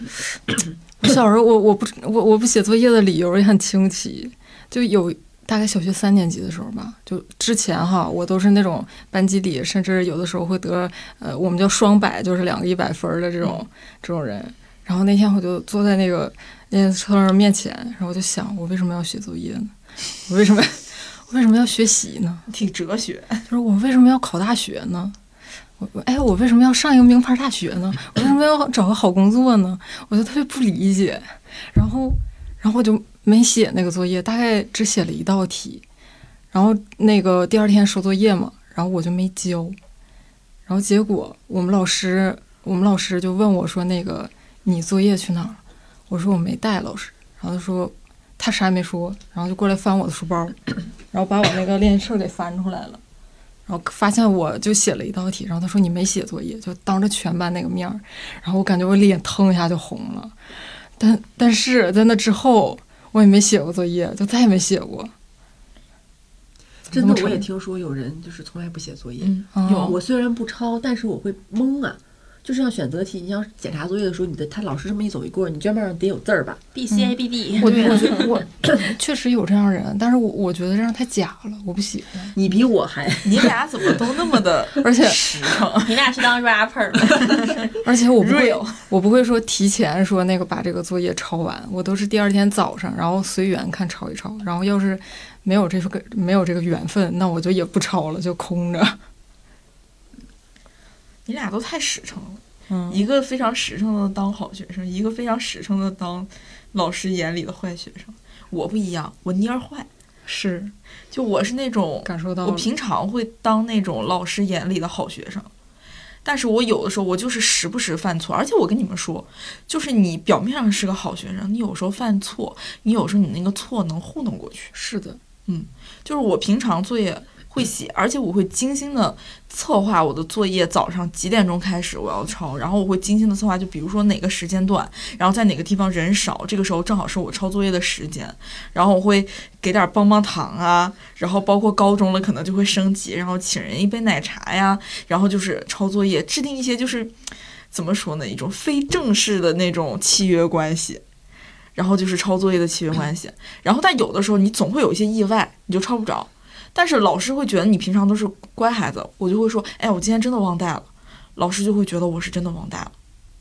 S4: 我小时候我我不我我不写作业的理由也很清奇，就有。大概小学三年级的时候吧，就之前哈，我都是那种班级里，甚至有的时候会得呃，我们叫双百，就是两个一百分的这种这种人。然后那天我就坐在那个那车上面前，然后我就想，我为什么要写作业呢？我为什么 我为什么要学习呢？
S2: 挺哲学，
S4: 就是我为什么要考大学呢？我我哎，我为什么要上一个名牌大学呢？我为什么要找个好工作呢？我就特别不理解。然后，然后我就没写那个作业，大概只写了一道题。然后那个第二天收作业嘛，然后我就没交。然后结果我们老师，我们老师就问我说：“那个你作业去哪儿？”我说：“我没带，老师。”然后他说。他啥也没说，然后就过来翻我的书包，然后把我那个练习册给翻出来了，然后发现我就写了一道题，然后他说你没写作业，就当着全班那个面儿，然后我感觉我脸腾一下就红了，但但是在那之后我也没写过作业，就再也没写过。
S1: 真的，我也听说有人就是从来不写作业，有我虽然不抄，但是我会蒙啊。就是像选择题，你像检查作业的时候，你的他老师这么一走一过，你卷面上得有字儿吧
S3: ？B C A B D。
S4: 我 我觉得我确实有这样人，但是我我觉得这样太假了，我不喜欢。
S1: 你比我还，
S2: 你俩怎么都那么的，
S4: 而且
S2: 实诚。
S3: 你俩是当 rapper
S4: 吗？而且我不会，我不会说提前说那个把这个作业抄完，我都是第二天早上，然后随缘看抄一抄。然后要是没有这个没有这个缘分，那我就也不抄了，就空着。
S2: 你俩都太实诚了，一个非常实诚的当好学生，一个非常实诚的当老师眼里的坏学生。我不一样，我蔫儿坏，
S4: 是，
S2: 就我是那种
S4: 感受到，
S2: 我平常会当那种老师眼里的好学生，但是我有的时候我就是时不时犯错，而且我跟你们说，就是你表面上是个好学生，你有时候犯错，你有时候你那个错能糊弄过去。
S4: 是的，
S2: 嗯，就是我平常作业。会写，而且我会精心的策划我的作业，早上几点钟开始我要抄，然后我会精心的策划，就比如说哪个时间段，然后在哪个地方人少，这个时候正好是我抄作业的时间，然后我会给点棒棒糖啊，然后包括高中了可能就会升级，然后请人一杯奶茶呀，然后就是抄作业，制定一些就是怎么说呢，一种非正式的那种契约关系，然后就是抄作业的契约关系，然后但有的时候你总会有一些意外，你就抄不着。但是老师会觉得你平常都是乖孩子，我就会说，哎，我今天真的忘带了，老师就会觉得我是真的忘带了，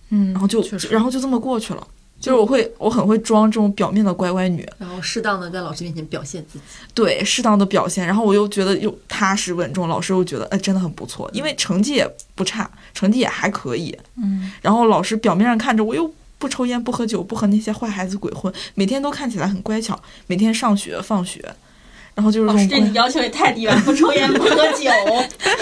S4: 嗯，
S2: 然后就然后就这么过去了。就是我会我很会装这种表面的乖乖女，
S1: 然后适当的在老师面前表现自己，
S2: 对，适当的表现，然后我又觉得又踏实稳重，老师又觉得哎真的很不错，因为成绩也不差，成绩也还可以，
S4: 嗯，
S2: 然后老师表面上看着我又不抽烟不喝酒不和那些坏孩子鬼混，每天都看起来很乖巧，每天上学放学。然后就是
S3: 老师对你要求也太低了，不抽 烟不喝酒，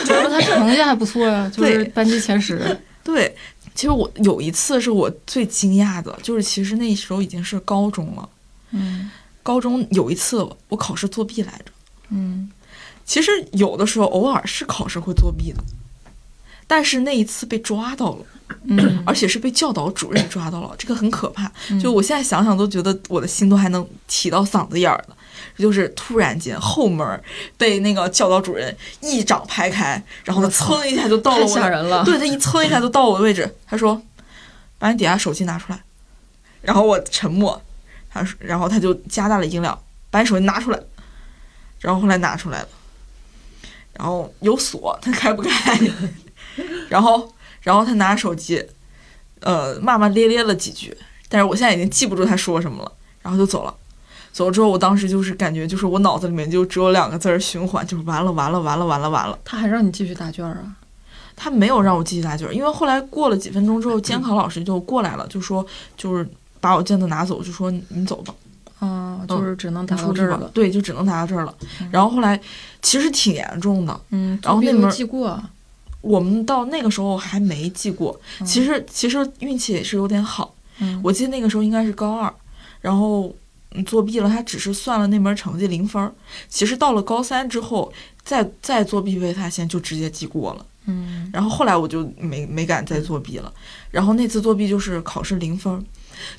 S4: 主要他成绩还不错呀，就是班级前十。
S2: 对，其实我有一次是我最惊讶的，就是其实那时候已经是高中了。
S4: 嗯，
S2: 高中有一次我考试作弊来着。
S4: 嗯，
S2: 其实有的时候偶尔是考试会作弊的，但是那一次被抓到了，
S4: 嗯，
S2: 而且是被教导主任抓到了，这个很可怕。就我现在想想都觉得我的心都还能提到嗓子眼儿了。就是突然间后门被那个教导主任一掌拍开，然后他蹭一下就到了我，
S1: 吓人了。
S2: 对他一蹭一下就到我的位置。他说：“把你底下手机拿出来。”然后我沉默。他说：“然后他就加大了音量，把你手机拿出来。”然后后来拿出来了，然后有锁，他开不开。然后，然后他拿手机，呃，骂骂咧咧了几句，但是我现在已经记不住他说什么了。然后就走了。走了之后，我当时就是感觉，就是我脑子里面就只有两个字儿循环，就是完了，完了，完了，完了，完了。
S4: 他还让你继续答卷啊？
S2: 他没有让我继续答卷，因为后来过了几分钟之后，监考老师就过来了，就说就是把我卷子拿走，就说你走吧。
S4: 啊，就是只能答到这儿了。
S2: 对，就只能答到这儿了。然后后来其实挺严重的。
S4: 嗯。
S2: 然后那门
S4: 记过，
S2: 我们到那个时候还没记过。其实其实运气也是有点好。
S4: 嗯。
S2: 我记得那个时候应该是高二，然后。作弊了，他只是算了那门成绩零分儿。其实到了高三之后，再再作弊被发现，就直接记过了。
S4: 嗯，
S2: 然后后来我就没没敢再作弊了。然后那次作弊就是考试零分儿，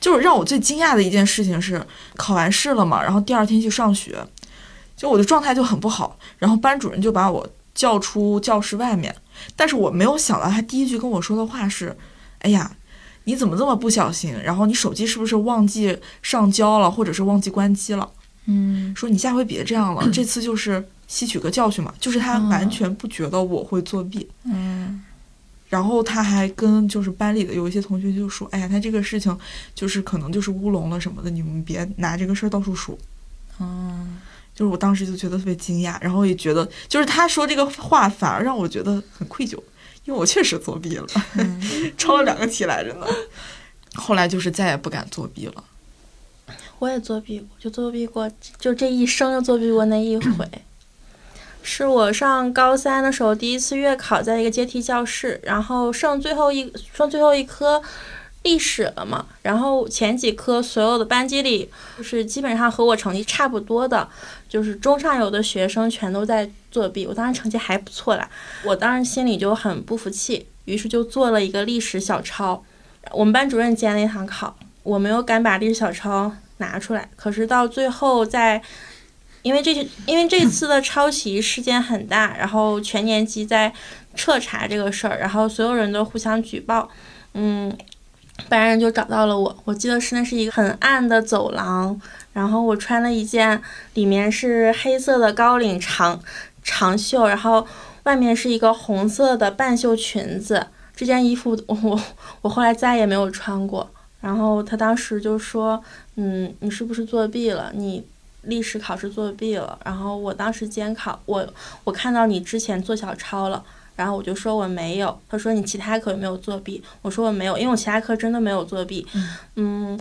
S2: 就是让我最惊讶的一件事情是，考完试了嘛，然后第二天去上学，就我的状态就很不好。然后班主任就把我叫出教室外面，但是我没有想到他第一句跟我说的话是：“哎呀。”你怎么这么不小心？然后你手机是不是忘记上交了，或者是忘记关机了？
S4: 嗯，
S2: 说你下回别这样了，这次就是吸取个教训嘛。就是他完全不觉得我会作弊。
S4: 嗯，
S2: 然后他还跟就是班里的有一些同学就说：“哎呀，他这个事情就是可能就是乌龙了什么的，你们别拿这个事儿到处说。”
S4: 嗯，
S2: 就是我当时就觉得特别惊讶，然后也觉得就是他说这个话反而让我觉得很愧疚。因为我确实作弊了，抄了两个题来着呢。后来就是再也不敢作弊了。
S3: 我也作弊过，就作弊过，就这一生就作弊过那一回。是我上高三的时候第一次月考，在一个阶梯教室，然后剩最后一剩最后一科历史了嘛。然后前几科所有的班级里，就是基本上和我成绩差不多的，就是中上游的学生全都在作弊。我当时成绩还不错啦，我当时心里就很不服气，于是就做了一个历史小抄。我们班主任监了一堂考，我没有敢把历史小抄拿出来。可是到最后在。因为这些，因为这次的抄袭事件很大，然后全年级在彻查这个事儿，然后所有人都互相举报，嗯，班人就找到了我。我记得是那是一个很暗的走廊，然后我穿了一件里面是黑色的高领长长袖，然后外面是一个红色的半袖裙子。这件衣服我 我后来再也没有穿过。然后他当时就说：“嗯，你是不是作弊了？你？”历史考试作弊了，然后我当时监考，我我看到你之前做小抄了，然后我就说我没有，他说你其他课有没有作弊？我说我没有，因为我其他课真的没有作弊。嗯，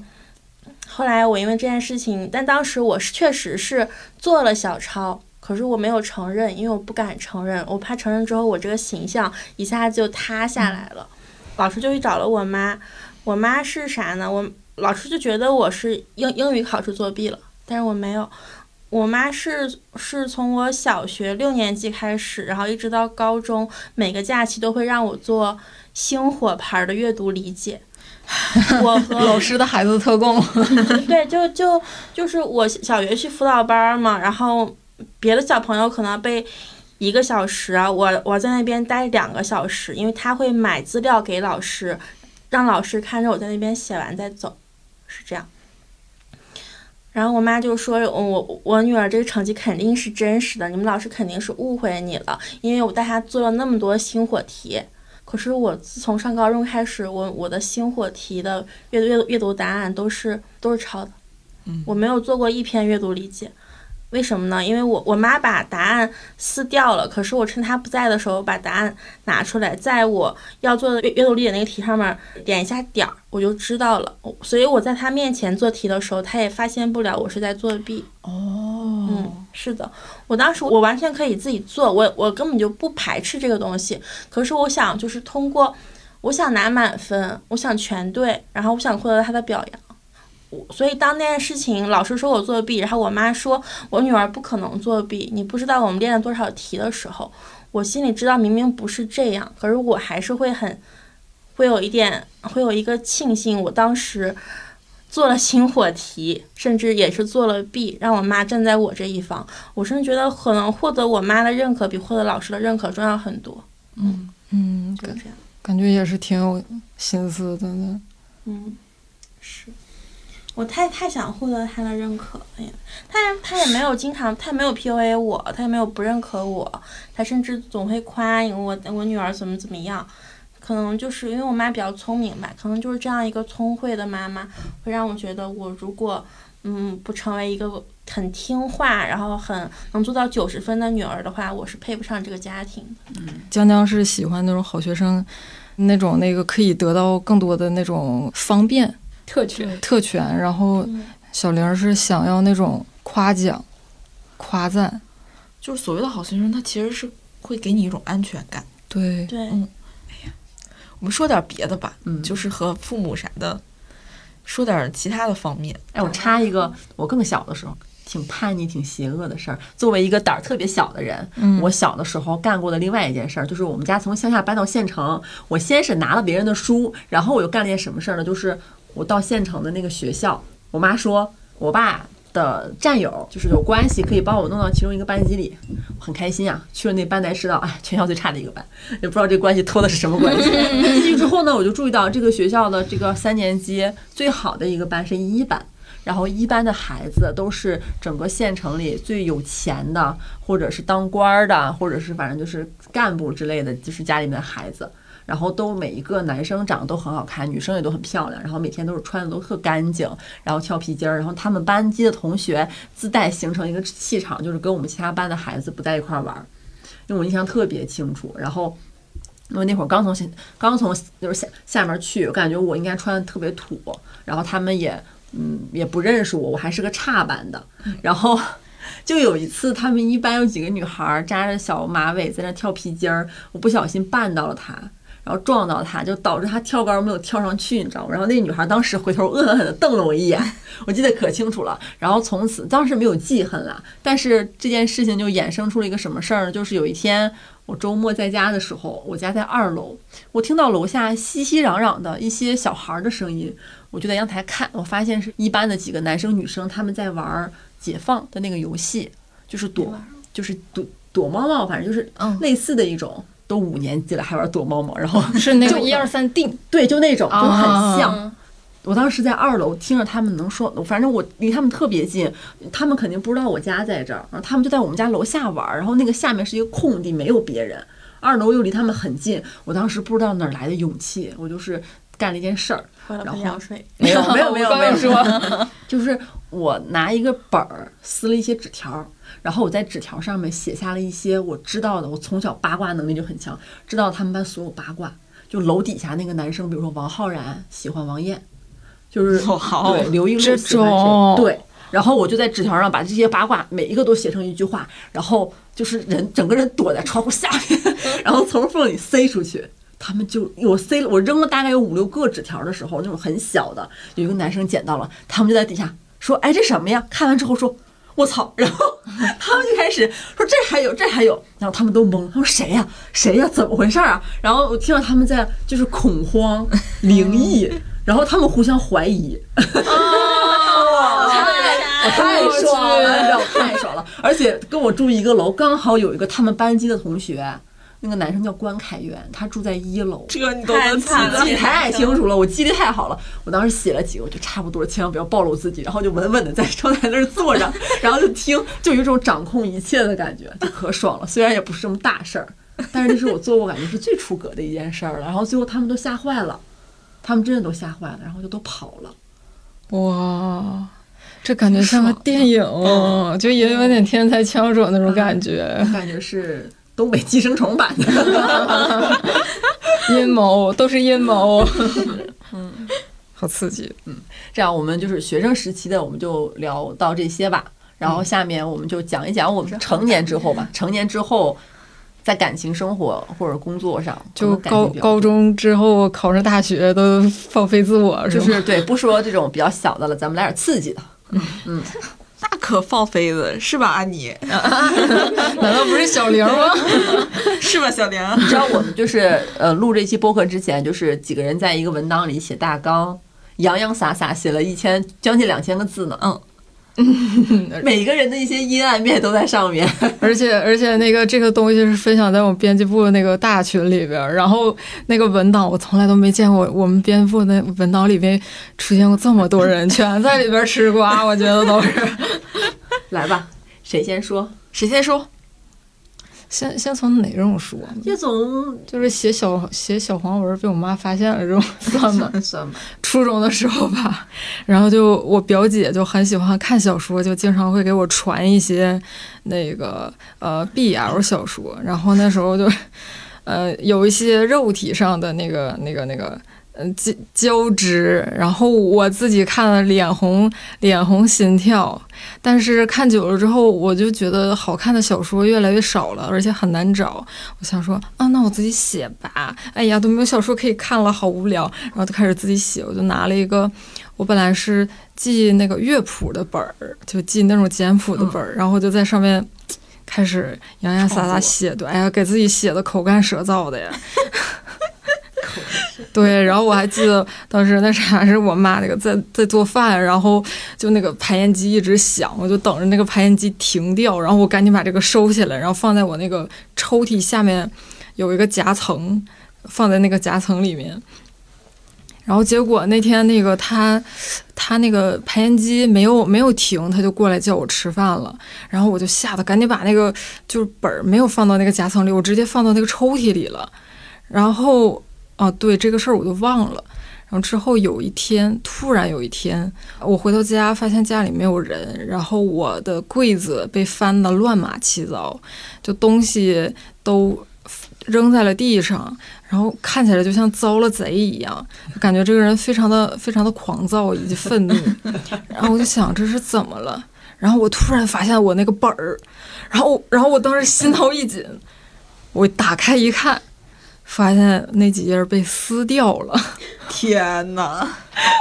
S3: 后来我因为这件事情，但当时我是确实是做了小抄，可是我没有承认，因为我不敢承认，我怕承认之后我这个形象一下子就塌下来了。老师就去找了我妈，我妈是啥呢？我老师就觉得我是英英语考试作弊了。但是我没有，我妈是是从我小学六年级开始，然后一直到高中，每个假期都会让我做星火牌的阅读理解。我和
S4: 老师的孩子特供。
S3: 对，就就就是我小学去辅导班嘛，然后别的小朋友可能背一个小时啊，我我在那边待两个小时，因为他会买资料给老师，让老师看着我在那边写完再走，是这样。然后我妈就说：“我我女儿这个成绩肯定是真实的，你们老师肯定是误会你了，因为我带她做了那么多星火题。可是我自从上高中开始，我我的星火题的阅阅阅读答案都是都是抄的，我没有做过一篇阅读理解。”为什么呢？因为我我妈把答案撕掉了，可是我趁她不在的时候把答案拿出来，在我要做的阅阅读理解那个题上面点一下点儿，我就知道了。所以我在她面前做题的时候，她也发现不了我是在作弊。
S2: 哦，
S3: 嗯，是的，我当时我完全可以自己做，我我根本就不排斥这个东西。可是我想就是通过，我想拿满分，我想全对，然后我想获得她的表扬。所以，当那件事情老师说我作弊，然后我妈说我女儿不可能作弊，你不知道我们练了多少题的时候，我心里知道明明不是这样，可是我还是会很，会有一点，会有一个庆幸，我当时做了星火题，甚至也是做了弊，让我妈站在我这一方。我甚至觉得可能获得我妈的认可比获得老师的认可重要很多。
S4: 嗯嗯，
S3: 就这样，
S4: 感觉也是挺有心思的
S3: 呢。嗯，是。我太太想获得他的认可了呀，他他也没有经常，他没有 PUA 我，他也没有不认可我，他甚至总会夸我我女儿怎么怎么样，可能就是因为我妈比较聪明吧，可能就是这样一个聪慧的妈妈，会让我觉得我如果嗯不成为一个很听话，然后很能做到九十分的女儿的话，我是配不上这个家庭的。
S4: 嗯，江江是喜欢那种好学生，那种那个可以得到更多的那种方便。
S5: 特权，
S4: 特权。然后小玲是想要那种夸奖、夸赞，
S2: 就是所谓的好学生，他其实是会给你一种安全感。
S4: 对
S3: 对，
S2: 嗯。哎呀，我们说点别的吧，嗯，就是和父母啥的，说点其他的方面。
S1: 哎，我插一个，我更小的时候挺叛逆、挺邪恶的事儿。作为一个胆儿特别小的人，我小的时候干过的另外一件事儿，就是我们家从乡下搬到县城，我先是拿了别人的书，然后我又干了件什么事儿呢？就是。我到县城的那个学校，我妈说我爸的战友就是有关系，可以帮我弄到其中一个班级里，我很开心啊。去了那班才知道，哎，全校最差的一个班，也不知道这关系托的是什么关系。进去之后呢，我就注意到这个学校的这个三年级最好的一个班是一班，然后一班的孩子都是整个县城里最有钱的，或者是当官的，或者是反正就是干部之类的，就是家里面的孩子。然后都每一个男生长得都很好看，女生也都很漂亮，然后每天都是穿的都特干净，然后跳皮筋儿，然后他们班级的同学自带形成一个气场，就是跟我们其他班的孩子不在一块儿玩，因为我印象特别清楚。然后因为那会儿刚从下刚从就是下下面去，我感觉我应该穿的特别土，然后他们也嗯也不认识我，我还是个差班的。然后 就有一次，他们一班有几个女孩扎着小马尾在那跳皮筋儿，我不小心绊到了她。然后撞到她，就导致她跳高没有跳上去，你知道吗？然后那女孩当时回头恶狠狠地瞪了我一眼，我记得可清楚了。然后从此当时没有记恨了，但是这件事情就衍生出了一个什么事儿呢？就是有一天我周末在家的时候，我家在二楼，我听到楼下熙熙攘攘的一些小孩的声音，我就在阳台看，我发现是一班的几个男生女生他们在玩解放的那个游戏，就是躲，就是躲躲猫猫，反正就是类似的一种。都五年级了，还玩躲猫猫，然后
S4: 是那个一二三定，
S1: 对，就那种，就很像。我当时在二楼听着他们能说，反正我离他们特别近，他们肯定不知道我家在这儿，然后他们就在我们家楼下玩，然后那个下面是一个空地，没有别人，二楼又离他们很近。我当时不知道哪来的勇气，我就是干了一件事儿，然后没有没有没有没有 说，就是我拿一个本儿撕了一些纸条。然后我在纸条上面写下了一些我知道的，我从小八卦能力就很强，知道他们班所有八卦。就楼底下那个男生，比如说王浩然喜欢王艳，就是对刘映露喜欢谁？对。然后我就在纸条上把这些八卦每一个都写成一句话，然后就是人整个人躲在窗户下面，然后从缝里塞出去。他们就我塞了，我扔了大概有五六个纸条的时候，那种很小的，有一个男生捡到了，他们就在底下说：“哎，这什么呀？”看完之后说。我操！然后 他们就开始说这还有这还有，然后他们都懵，他说谁呀谁呀怎么回事啊？然后我听到他们在就是恐慌、灵异，然后他们互相怀疑。哦！太爽了，太爽了！而且跟我住一个楼，刚好有一个他们班级的同学。那个男生叫关凯源，他住在一楼。
S2: 这你都能记
S1: 记太清楚了，我记得太好了。我当时写了几个，我就差不多，千万不要暴露自己，然后就稳稳的在窗台那儿坐着，然后就听，就有一种掌控一切的感觉，就可爽了。虽然也不是什么大事儿，但是那是我做过感觉是最出格的一件事儿了。然后最后他们都吓坏了，他们真的都吓坏了，然后就都跑了。
S4: 哇，这感觉像个电影，就也有点天才枪手那种感觉，
S1: 感觉是。东北寄生虫版的。
S4: 阴谋都是阴谋，嗯，好刺激，
S1: 嗯，这样我们就是学生时期的，我们就聊到这些吧。然后下面我们就讲一讲我们成年之后吧。成年之后，在感情生活或者工作上，
S4: 就高高中之后考上大学都放飞自我，是
S1: 就是对，不说这种比较小的了，咱们来点刺激的，嗯。
S2: 那可放飞了，是吧，安妮？
S4: 难道不是小玲吗？
S2: 是吧，小玲？
S1: 你知道我们就是呃录这期播客之前，就是几个人在一个文档里写大纲，洋洋洒洒写了一千将近两千个字呢。嗯。每个人的一些阴暗面都在上面，
S4: 而且而且那个这个东西是分享在我们编辑部那个大群里边，然后那个文档我从来都没见过，我们编辑部那文档里边出现过这么多人，全在里边吃瓜，我觉得都是。
S1: 来吧，谁先说？
S2: 谁先说？
S4: 先先从哪种说？
S1: 叶总
S4: 就是写小写小黄文被我妈发现了这种
S1: 算吗？算吧。
S4: 初中的时候吧，然后就我表姐就很喜欢看小说，就经常会给我传一些那个呃 BL 小说，然后那时候就呃有一些肉体上的那个那个那个。嗯，交交织，然后我自己看了脸红，脸红心跳。但是看久了之后，我就觉得好看的小说越来越少了，而且很难找。我想说啊，那我自己写吧。哎呀，都没有小说可以看了，好无聊。然后就开始自己写，我就拿了一个，我本来是记那个乐谱的本儿，就记那种简谱的本儿，然后就在上面开始洋洋洒洒写的。哎呀，给自己写的口干舌燥的呀。对，然后我还记得当时那啥是我妈那个在在做饭，然后就那个排烟机一直响，我就等着那个排烟机停掉，然后我赶紧把这个收起来，然后放在我那个抽屉下面有一个夹层，放在那个夹层里面。然后结果那天那个他他那个排烟机没有没有停，他就过来叫我吃饭了，然后我就吓得赶紧把那个就是本儿没有放到那个夹层里，我直接放到那个抽屉里了，然后。哦，对这个事儿我都忘了。然后之后有一天，突然有一天，我回到家发现家里没有人，然后我的柜子被翻得乱码七糟，就东西都扔在了地上，然后看起来就像遭了贼一样，感觉这个人非常的非常的狂躁以及愤怒。然后我就想这是怎么了？然后我突然发现我那个本儿，然后然后我当时心头一紧，我打开一看，发现那几页被撕掉了。
S2: 天哪！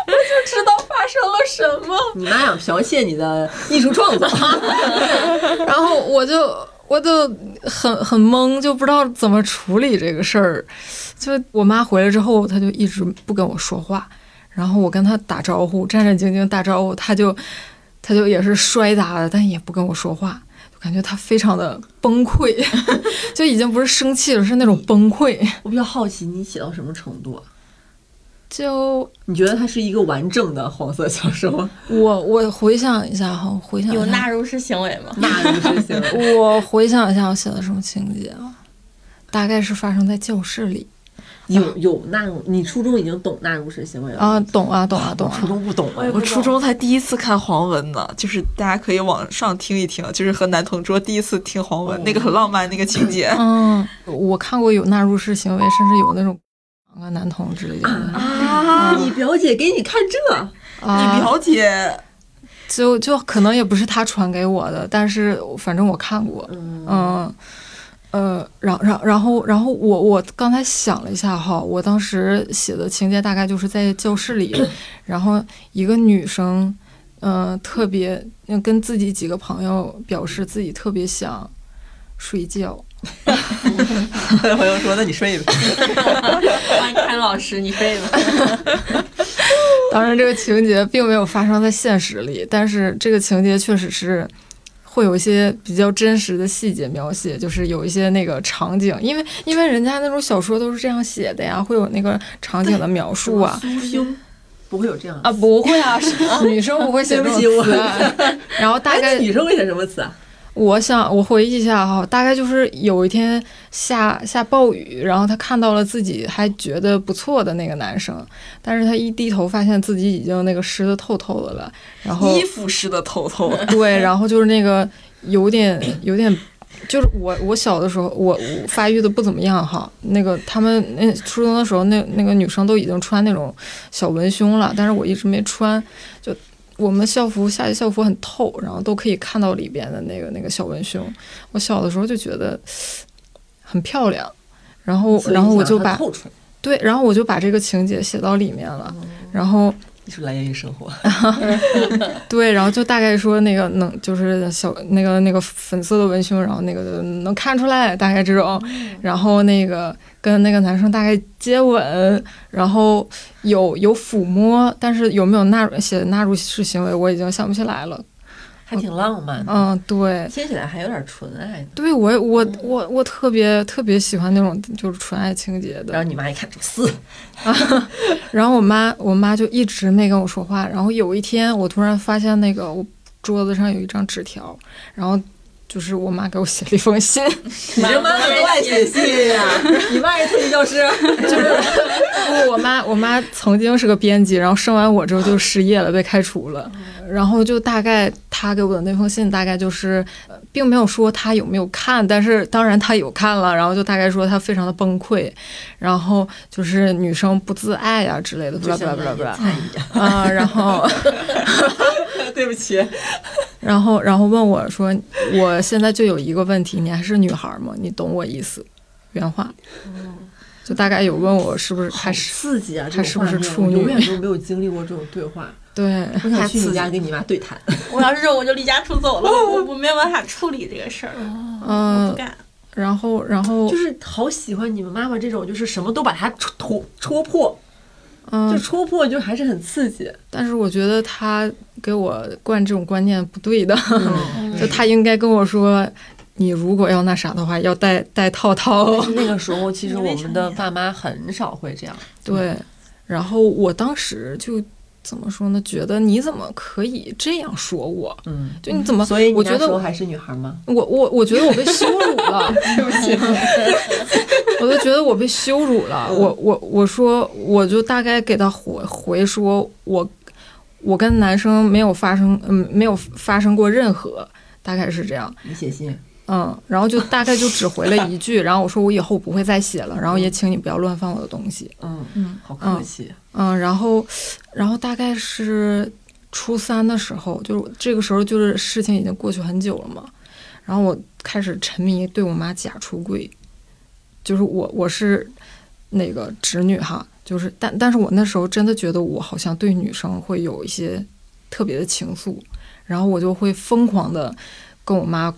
S1: 我就知道发生了什么。你妈想剽窃你的艺术创作，
S4: 然后我就我就很很懵，就不知道怎么处理这个事儿。就我妈回来之后，她就一直不跟我说话，然后我跟她打招呼，战战兢兢打招呼，她就她就也是摔打的，但也不跟我说话，就感觉他非常的崩溃，就已经不是生气了，是那种崩溃。
S1: 我比较好奇，你写到什么程度啊？
S4: 就
S1: 你觉得它是一个完整的黄色小说吗？
S4: 我我回想一下哈，回想
S3: 有纳入式行为吗？
S1: 纳入式行为。
S4: 我回想一下，我写的什么情节啊？大概是发生在教室里。
S1: 有有纳入？你初中已经懂纳入式行为了
S4: 啊？懂啊，懂啊，懂啊。
S1: 初中不懂啊，
S2: 我初中才第一次看黄文呢，就是大家可以往上听一听，就是和男同桌第一次听黄文，那个很浪漫那个情节。
S4: 嗯，我看过有纳入式行为，甚至有那种。啊，男同之类的
S1: 啊！你表姐给你看这，
S2: 你表姐
S4: 就就可能也不是她传给我的，但是反正我看过，嗯呃，然然然后然后我我刚才想了一下哈，我当时写的情节大概就是在教室里，然后一个女生，嗯，特别跟自己几个朋友表示自己特别想睡觉。
S1: 朋友说：“那你睡吧。”
S3: 看老师，你睡吧。
S4: 当然，这个情节并没有发生在现实里，但是这个情节确实是会有一些比较真实的细节描写，就是有一些那个场景，因为因为人家那种小说都是这样写的呀，会有那个场景的描述啊。
S1: 不会有这样
S4: 啊？不会啊，女生不会写 这种词。然后大概
S1: 女生会写什么词啊？
S4: 我想，我回忆一下哈，大概就是有一天下下暴雨，然后他看到了自己还觉得不错的那个男生，但是他一低头发现自己已经那个湿的透透的了，然后
S2: 衣服湿的透透的，
S4: 对，然后就是那个有点有点，就是我我小的时候我发育的不怎么样哈，那个他们那初中的时候那那个女生都已经穿那种小文胸了，但是我一直没穿，就。我们校服夏季校服很透，然后都可以看到里边的那个那个小文胸。我小的时候就觉得很漂亮，然后然后我就把对，然后我就把这个情节写到里面了，然后。
S1: 艺术来源于生活，
S4: 对，然后就大概说那个能就是小那个那个粉色的文胸，然后那个能看出来大概这种，然后那个跟那个男生大概接吻，然后有有抚摸，但是有没有纳入写纳入式行为，我已经想不起来了。
S1: 还挺浪漫，
S4: 嗯，对，
S1: 听起来还有点纯爱。
S4: 对我，我，我，我特别特别喜欢那种就是纯爱情节的。
S1: 然后你妈一看，撕
S4: 啊！然后我妈，我妈就一直没跟我说话。然后有一天，我突然发现那个我桌子上有一张纸条，然后。就是我妈给我写了一封信，
S1: 你这妈都爱写信呀？你妈也特级教师？
S4: 就是不，我妈我妈曾经是个编辑，然后生完我之后就失业了，被开除了。然后就大概她给我的那封信，大概就是并没有说他有没有看，但是当然他有看了。然后就大概说他非常的崩溃，然后就是女生不自爱呀之类的，不啦不啦不啦不啦啊，然后
S1: 对不起。
S4: 然后，然后问我说：“我现在就有一个问题，你还是女孩吗？你懂我意思？”原话，就大概有问我是不是还是
S1: 刺激啊？
S4: 他是不是处女？
S1: 永远都没有经历过这种对话。
S4: 对，
S1: 我想去你家跟你妈对谈。
S3: 我要是这种，我就离家出走了。我 我没有办法处理这个事儿。嗯，不敢。
S4: 然后，然后
S1: 就是好喜欢你们妈妈这种，就是什么都把它戳戳破。就戳破，就还是很刺激。
S4: 但是我觉得他给我灌这种观念不对的，就他应该跟我说，你如果要那啥的话，要带带套套。
S1: 那个时候，其实我们的爸妈很少会这样。
S4: 对，然后我当时就。怎么说呢？觉得你怎么可以这样说我？嗯，就你怎么？
S1: 所以
S4: 我觉得我
S1: 还是女孩吗？
S4: 我我我觉得我被羞辱了，
S1: 对不起，
S4: 我都觉得我被羞辱了。我我我说，我就大概给他回回说，我我跟男生没有发生，嗯，没有发生过任何，大概是这样。
S1: 你写信？
S4: 嗯，然后就大概就只回了一句，然后我说我以后不会再写了，然后也请你不要乱翻我的东西。
S1: 嗯嗯，好客气。
S4: 嗯，然后，然后大概是初三的时候，就是这个时候就是事情已经过去很久了嘛，然后我开始沉迷对我妈假出柜，就是我我是那个侄女哈，就是但但是我那时候真的觉得我好像对女生会有一些特别的情愫，然后我就会疯狂的跟我妈。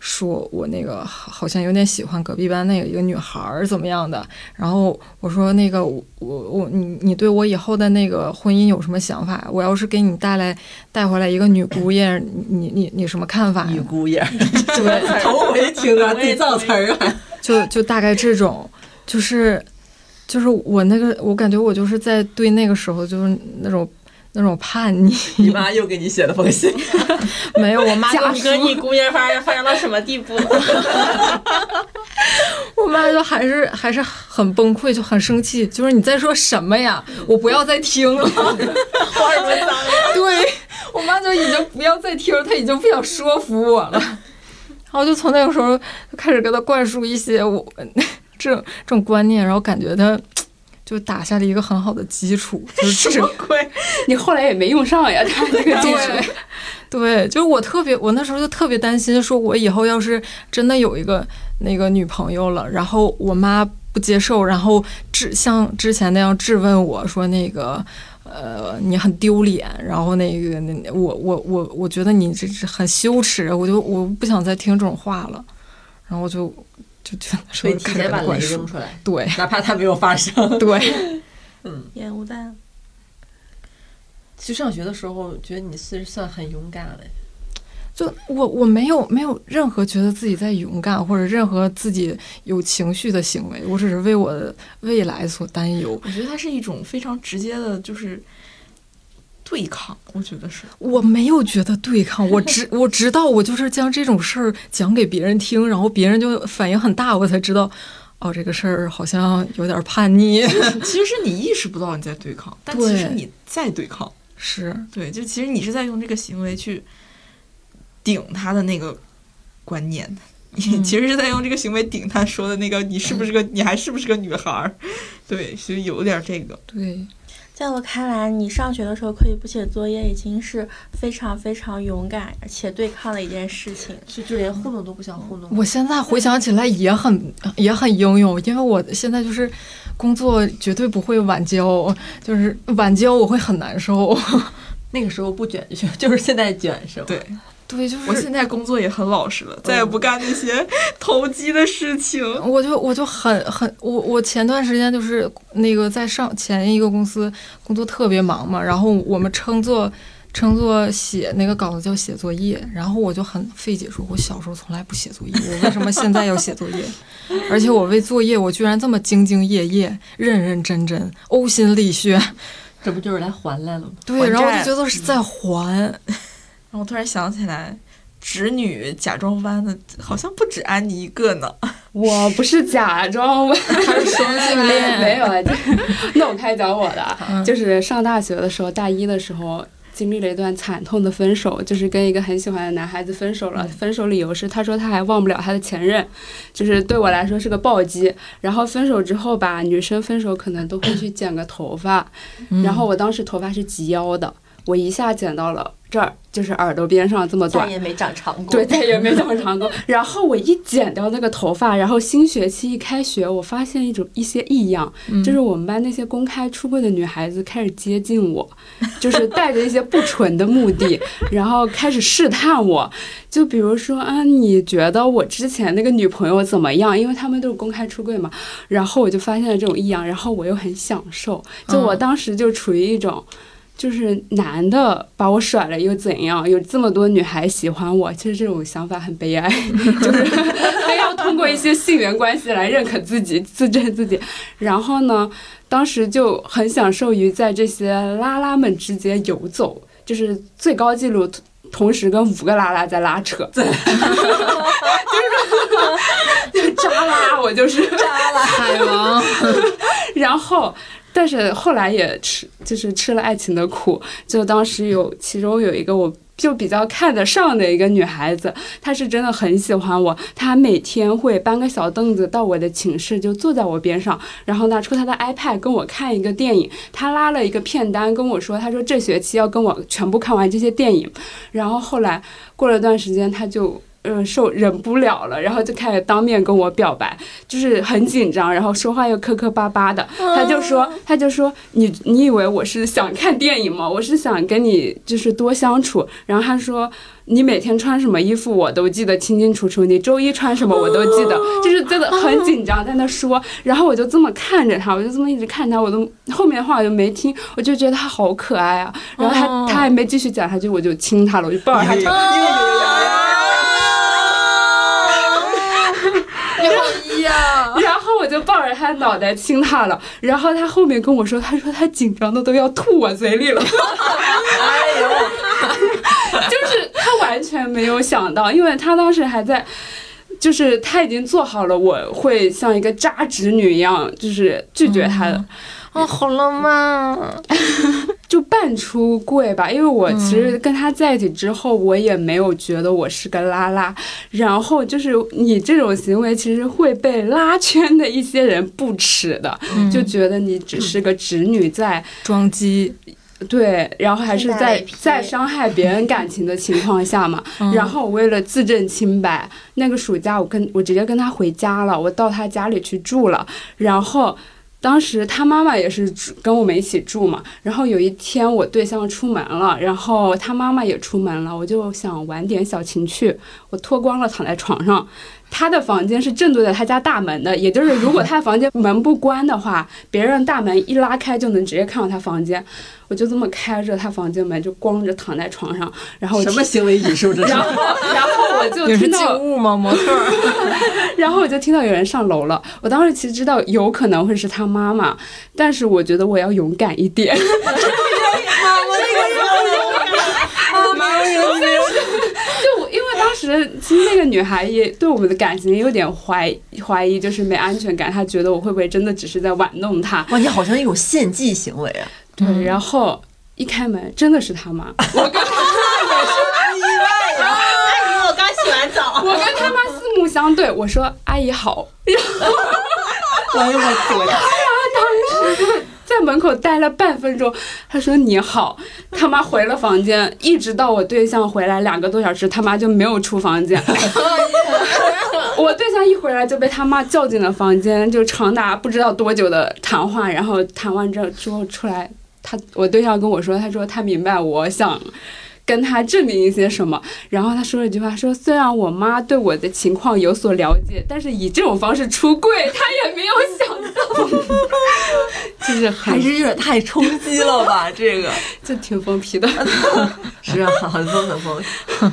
S4: 说我那个好像有点喜欢隔壁班那个一个女孩儿怎么样的，然后我说那个我我你你对我以后的那个婚姻有什么想法？我要是给你带来带回来一个女姑爷，你你你什么看法？
S1: 女姑爷，
S4: 对，
S1: 头回听啊，得造词儿啊，
S4: 就就大概这种，就是就是我那个我感觉我就是在对那个时候就是那种。那种叛逆，
S1: 你妈又给你写了封信，
S4: 没有，我妈
S3: 就说，你姑爷发发展到什么地步了？
S4: 我妈就还是还是很崩溃，就很生气，就是你在说什么呀？我不要再听了，话
S3: 什么脏
S4: 对我妈就已经不要再听，她已经不想说服我了。然后就从那个时候就开始给她灌输一些我这这种观念，然后感觉她。就打下了一个很好的基础，就是
S3: 什么鬼？
S5: 你后来也没用上呀，他那个基础。
S4: 对，就是我特别，我那时候就特别担心，说我以后要是真的有一个那个女朋友了，然后我妈不接受，然后质像之前那样质问我说那个，呃，你很丢脸，然后那个那我我我我觉得你这是很羞耻，我就我不想再听这种话了，然后就。就觉得
S1: 所以提前把雷扔出来，
S4: 对，
S1: 哪怕它没有发生，
S4: 对，
S1: 嗯，
S3: 烟雾弹。
S1: 其实上学的时候，觉得你是算很勇敢了。
S4: 就我我没有没有任何觉得自己在勇敢，或者任何自己有情绪的行为，我只是为我的未来所担忧。
S2: 我觉得它是一种非常直接的，就是。对抗，我觉得是
S4: 我没有觉得对抗，我知我知道，我就是将这种事儿讲给别人听，然后别人就反应很大，我才知道，哦，这个事儿好像有点叛逆。
S2: 其实 是你意识不到你在对抗，但其实你在对抗。
S4: 是
S2: 对，就其实你是在用这个行为去顶他的那个观念，你其实是在用这个行为顶他说的那个，你是不是个，你还是不是个女孩儿？对，其实有点这个。
S4: 对。
S3: 在我看来，你上学的时候可以不写作业，已经是非常非常勇敢而且对抗的一件事情。
S1: 就就连糊弄都不想糊弄。
S4: 我现在回想起来也很也很英勇，因为我现在就是工作绝对不会晚交，就是晚交我会很难受。
S1: 那个时候不卷就就是现在卷是吧？
S2: 对。
S4: 对，就是
S2: 我现在工作也很老实了，再也不干那些 投机的事情。
S4: 我就我就很很我我前段时间就是那个在上前一个公司工作特别忙嘛，然后我们称作称作写那个稿子叫写作业，然后我就很费解说，我小时候从来不写作业，我为什么现在要写作业？而且我为作业我居然这么兢兢业业、认认真真、呕心沥血，
S1: 这不就是来还来了吗？
S4: 对，然后我就觉得是在还。
S2: 然后我突然想起来，侄女假装弯的，好像不止安妮一个呢。
S5: 我不是假装弯，
S4: 他是双性恋，
S5: 没有啊。那我 开始讲我的，就是上大学的时候，大一的时候经历了一段惨痛的分手，就是跟一个很喜欢的男孩子分手了。分手理由是他说他还忘不了他的前任，就是对我来说是个暴击。然后分手之后吧，女生分手可能都会去剪个头发，然后我当时头发是及腰的。我一下剪到了这儿，就是耳朵边上这么短，
S3: 再也没长长过。
S5: 对，再也没长长过。然后我一剪掉那个头发，然后新学期一开学，我发现一种一些异样，就是我们班那些公开出柜的女孩子开始接近我，就是带着一些不纯的目的，然后开始试探我。就比如说啊，你觉得我之前那个女朋友怎么样？因为他们都是公开出柜嘛。然后我就发现了这种异样，然后我又很享受，就我当时就处于一种。就是男的把我甩了又怎样？有这么多女孩喜欢我，其实这种想法很悲哀，就是非要通过一些性缘关系来认可自己、自证自己。然后呢，当时就很享受于在这些拉拉们之间游走，就是最高纪录，同时跟五个拉拉在拉扯，就是 就渣拉，我就是
S3: 扎拉
S4: 海王，
S5: 然后。但是后来也吃，就是吃了爱情的苦。就当时有其中有一个我就比较看得上的一个女孩子，她是真的很喜欢我。她每天会搬个小凳子到我的寝室，就坐在我边上，然后拿出她的 iPad 跟我看一个电影。她拉了一个片单跟我说，她说这学期要跟我全部看完这些电影。然后后来过了段时间，她就。嗯，受忍不了了，然后就开始当面跟我表白，就是很紧张，然后说话又磕磕巴巴的。他就说，他就说，你你以为我是想看电影吗？我是想跟你就是多相处。然后他说，你每天穿什么衣服我都记得清清楚楚，你周一穿什么我都记得，就是真的很紧张在那说。然后我就这么看着他，我就这么一直看他，我都后面的话我就没听，我就觉得他好可爱啊。然后他他还没继续讲下去，我就亲他了，我就抱着他。然后我就抱着他脑袋亲他了，然后他后面跟我说，他说他紧张的都要吐我嘴里了。哎呦，就是他完全没有想到，因为他当时还在，就是他已经做好了我会像一个渣直女一样，就是拒绝他的。
S4: 哦，好浪漫啊，
S5: 就半出柜吧。因为我其实跟他在一起之后，我也没有觉得我是个拉拉。然后就是你这种行为，其实会被拉圈的一些人不耻的，就觉得你只是个直女在
S4: 装机。
S5: 对，然后还是在在伤害别人感情的情况下嘛。然后我为了自证清白，那个暑假我跟我直接跟他回家了，我到他家里去住了，然后。当时他妈妈也是跟我们一起住嘛，然后有一天我对象出门了，然后他妈妈也出门了，我就想玩点小情趣，我脱光了躺在床上。他的房间是正对着他家大门的，也就是如果他的房间门不关的话，别人大门一拉开就能直接看到他房间。我就这么开着他房间门，就光着躺在床上，然后
S1: 什么行为艺术这是？
S5: 然后，然后我就听到
S4: 物吗？模特？
S5: 然后我就听到有人上楼了。我当时其实知道有可能会是他妈妈，但是我觉得我要勇敢一点。当时其实那个女孩也对我们的感情有点怀怀疑，就是没安全感。她觉得我会不会真的只是在玩弄她？
S1: 哇，你好像一种献祭行为啊！
S5: 对，然后一开门，真的是他妈。我跟他
S3: 也是意外呀！阿姨，我刚洗完澡。
S5: 我跟他妈四目相对，我说：“阿姨好。”
S1: 哎呦我天！
S5: 哎呀，当时。在门口待了半分钟，他说你好，他妈回了房间，一直到我对象回来两个多小时，他妈就没有出房间。我对象一回来就被他妈叫进了房间，就长达不知道多久的谈话，然后谈完之后之后出来，他我对象跟我说，他说他明白我想。跟他证明一些什么，然后他说了一句话，说虽然我妈对我的情况有所了解，但是以这种方式出柜，他也没有想到，就是
S1: 还是有点太冲击了吧？这个
S5: 就挺疯批的，
S1: 是啊，很疯很疯。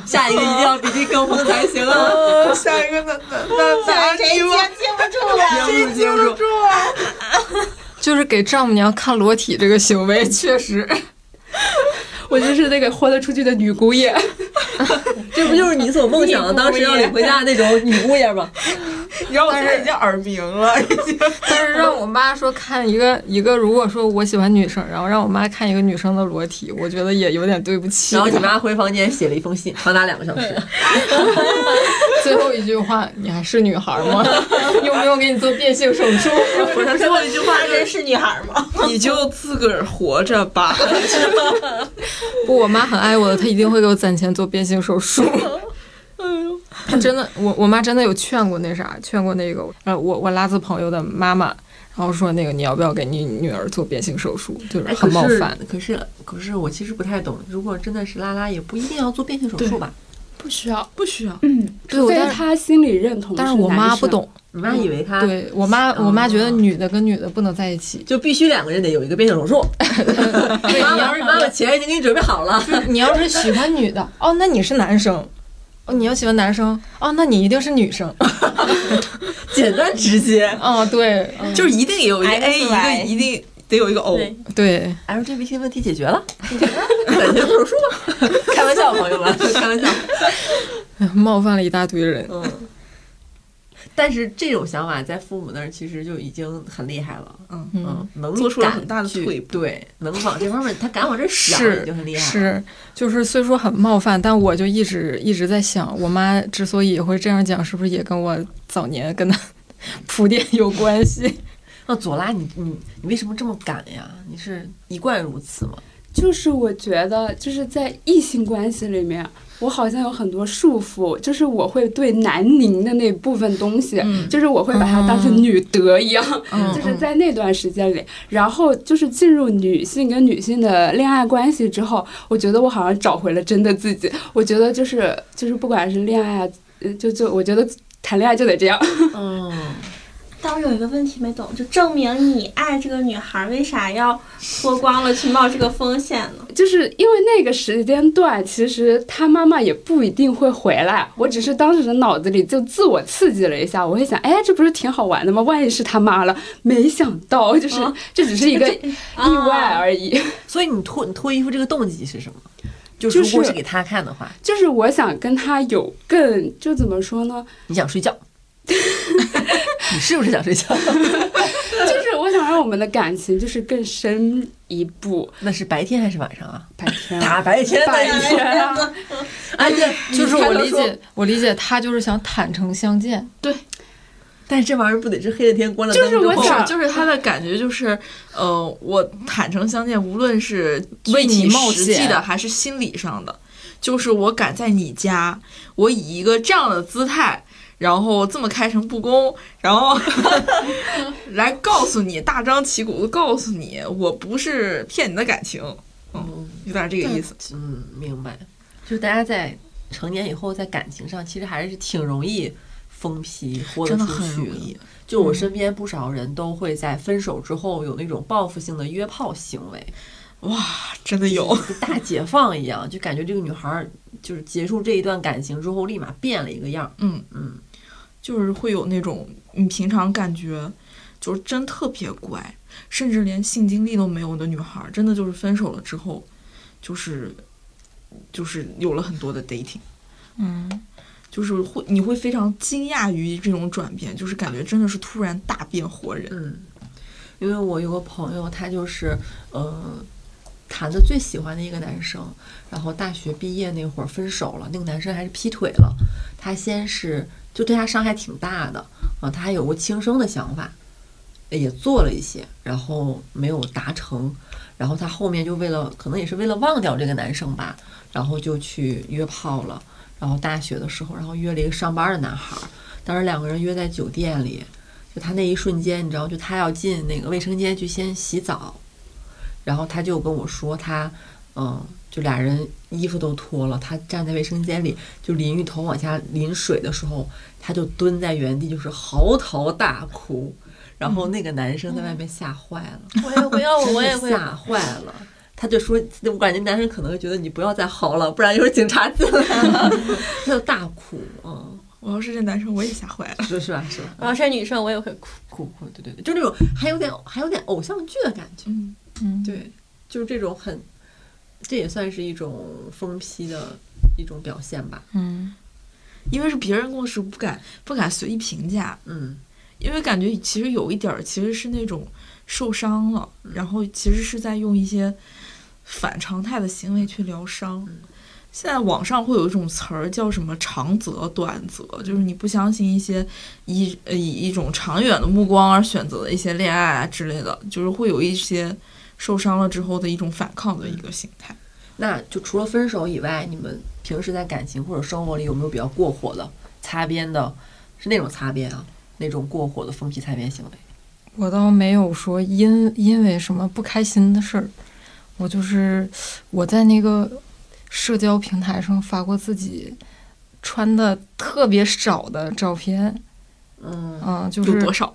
S1: 下一个一定要比这更疯才行
S2: 啊！下一个那那那
S3: 哪谁接接不住了？
S2: 谁接不住啊？
S4: 就是给丈母娘看裸体这个行为，确实。
S5: 我就是那个豁得出去的女姑爷，
S1: 这不就是你所梦想的当时要领回家的那种女姑爷吗？
S2: 你知道我现在已经耳鸣了，已经。
S4: 但是让我妈说看一个一个，如果说我喜欢女生，然后让我妈看一个女生的裸体，我觉得也有点对不起。
S1: 然后你妈回房间写了一封信，长达两个小时。
S4: 最后一句话，你还是女孩吗？用不用给你做变性手术？
S3: 不是最后一句话，真是女孩吗？
S2: 你就自个儿活着吧。
S4: 不，我妈很爱我的，她一定会给我攒钱做变性手术。她真的，我我妈真的有劝过那啥，劝过那个呃，我我拉子朋友的妈妈，然后说那个你要不要给你女儿做变性手术，就是很冒犯。
S1: 可是可是我其实不太懂，如果真的是拉拉，也不一定要做变性手术吧？
S5: 不需要，
S2: 不需要。
S5: 嗯，除非他心里认同。
S4: 但是我妈不懂，
S1: 你妈以为他
S4: 对我妈，我妈觉得女的跟女的不能在一起，
S1: 就必须两个人得有一个变性手术。你要是妈妈钱已经给你准备好了，
S4: 你要是喜欢女的，哦，那你是男生。哦，你要喜欢男生哦，那你一定是女生，
S1: 简单直接。
S4: 哦，对，
S2: 就是一定有一个 A，一个一定得有一个 O。
S4: 对
S1: ，LGBT 问题解决了，感谢手术。开玩笑，朋友们，开玩笑。
S4: 冒犯了一大堆人。
S1: 嗯。但是这种想法在父母那儿其实就已经很厉害了，
S2: 嗯
S1: 嗯，能
S2: 做出了很大的退步
S1: 对，能往这方面他敢往这想
S4: 是
S1: 已经很厉害了。
S4: 是，就是虽说很冒犯，但我就一直一直在想，我妈之所以会这样讲，是不是也跟我早年跟她铺垫有关系？
S1: 那左拉，你你你为什么这么敢呀？你是一贯如此吗？
S5: 就是我觉得，就是在异性关系里面，我好像有很多束缚，就是我会对南宁的那部分东西，
S2: 嗯
S5: 就是我会把它当成女德一样，
S2: 嗯
S5: 就是在那段时间里，然后就是进入女性跟女性的恋爱关系之后，我觉得我好像找回了真的自己。我觉得就是就是不管是恋爱就就我觉得谈恋爱就得这样。
S1: 嗯，
S3: 但我有一个问题没懂，就证明你爱这个女孩，为啥要脱光了去冒这个风险呢？
S5: 就是因为那个时间段，其实他妈妈也不一定会回来。我只是当时的脑子里就自我刺激了一下，我会想，哎，这不是挺好玩的吗？万一是他妈了，没想到，就是、
S3: 啊
S5: 这只是一个意外而已。
S1: 所以你脱你脱衣服这个动机是什么？就
S5: 就是
S1: 如果是给他看的话，
S5: 就是我想跟他有更，就怎么说呢？
S1: 你想睡觉，你是不是想睡觉？
S5: 就是我想让我们的感情就是更深一步。
S1: 那是白天还是晚上啊？
S5: 白天啊，
S1: 大白天的
S5: 白
S1: 一
S5: 天啊，
S1: 而且
S4: 就是我理解，我理解他就是想坦诚相见。
S1: 对但是这玩意儿不得是黑了天关了灯
S5: 就是我
S1: 之后
S5: 想
S2: 就是他的感觉就是，呃，我坦诚相见，无论是
S4: 为你冒
S2: 实际
S4: 险
S2: 的还是心理上的，就是我敢在你家，我以一个这样的姿态，然后这么开诚布公，然后 来告诉你，大张旗鼓的告诉你，我不是骗你的感情，嗯，有点这个意思。
S1: 嗯，明白。就是大家在成年以后，在感情上其实还是挺容易疯批豁得出去
S2: 很容易。
S1: 就我身边不少人都会在分手之后有那种报复性的约炮行为，
S2: 哇，真的有，
S1: 大解放一样，就感觉这个女孩儿就是结束这一段感情之后，立马变了一个样儿。
S2: 嗯
S1: 嗯，
S2: 就是会有那种你平常感觉就是真特别乖，甚至连性经历都没有的女孩儿，真的就是分手了之后，就是就是有了很多的 dating，
S4: 嗯，
S2: 就是会你会非常惊讶于这种转变，就是感觉真的是突然大变活人。
S1: 嗯，因为我有个朋友，他就是呃谈的最喜欢的一个男生，然后大学毕业那会儿分手了，那个男生还是劈腿了。他先是就对他伤害挺大的啊，他还有过轻生的想法，也做了一些，然后没有达成。然后他后面就为了可能也是为了忘掉这个男生吧，然后就去约炮了。然后大学的时候，然后约了一个上班的男孩，当时两个人约在酒店里，就他那一瞬间，你知道，就他要进那个卫生间去先洗澡，然后他就跟我说他，嗯，就俩人衣服都脱了，他站在卫生间里就淋浴头往下淋水的时候，他就蹲在原地就是嚎啕大哭，然后那个男生在外面吓坏了，
S3: 我也会，要 我我也会。
S1: 吓坏了。他就说，我感觉男生可能会觉得你不要再嚎了，不然一会儿警察进来了。他就大哭，嗯，
S2: 我要是这男生，我也吓坏了。
S1: 是是吧？是吧？
S3: 我要是女生，我也会哭。
S1: 哭哭，对对对，就那种还有点还有点偶像剧的感觉，
S2: 嗯，
S4: 嗯，
S1: 对，就是这种很，这也算是一种疯批的一种表现吧，
S4: 嗯，
S2: 因为是别人共识，不敢不敢随意评价，
S1: 嗯
S2: 因为感觉其实有一点儿其实是那种受伤了，然后其实是在用一些反常态的行为去疗伤。
S1: 嗯
S2: 现在网上会有一种词儿叫什么长则短则，就是你不相信一些以呃以一种长远的目光而选择的一些恋爱啊之类的，就是会有一些受伤了之后的一种反抗的一个心态。
S1: 那就除了分手以外，你们平时在感情或者生活里有没有比较过火的擦边的？是那种擦边啊，那种过火的疯批擦边行为？
S4: 我倒没有说因因为什么不开心的事儿，我就是我在那个社交平台上发过自己穿的特别少的照片，
S1: 嗯，
S4: 嗯，就是
S2: 有多少？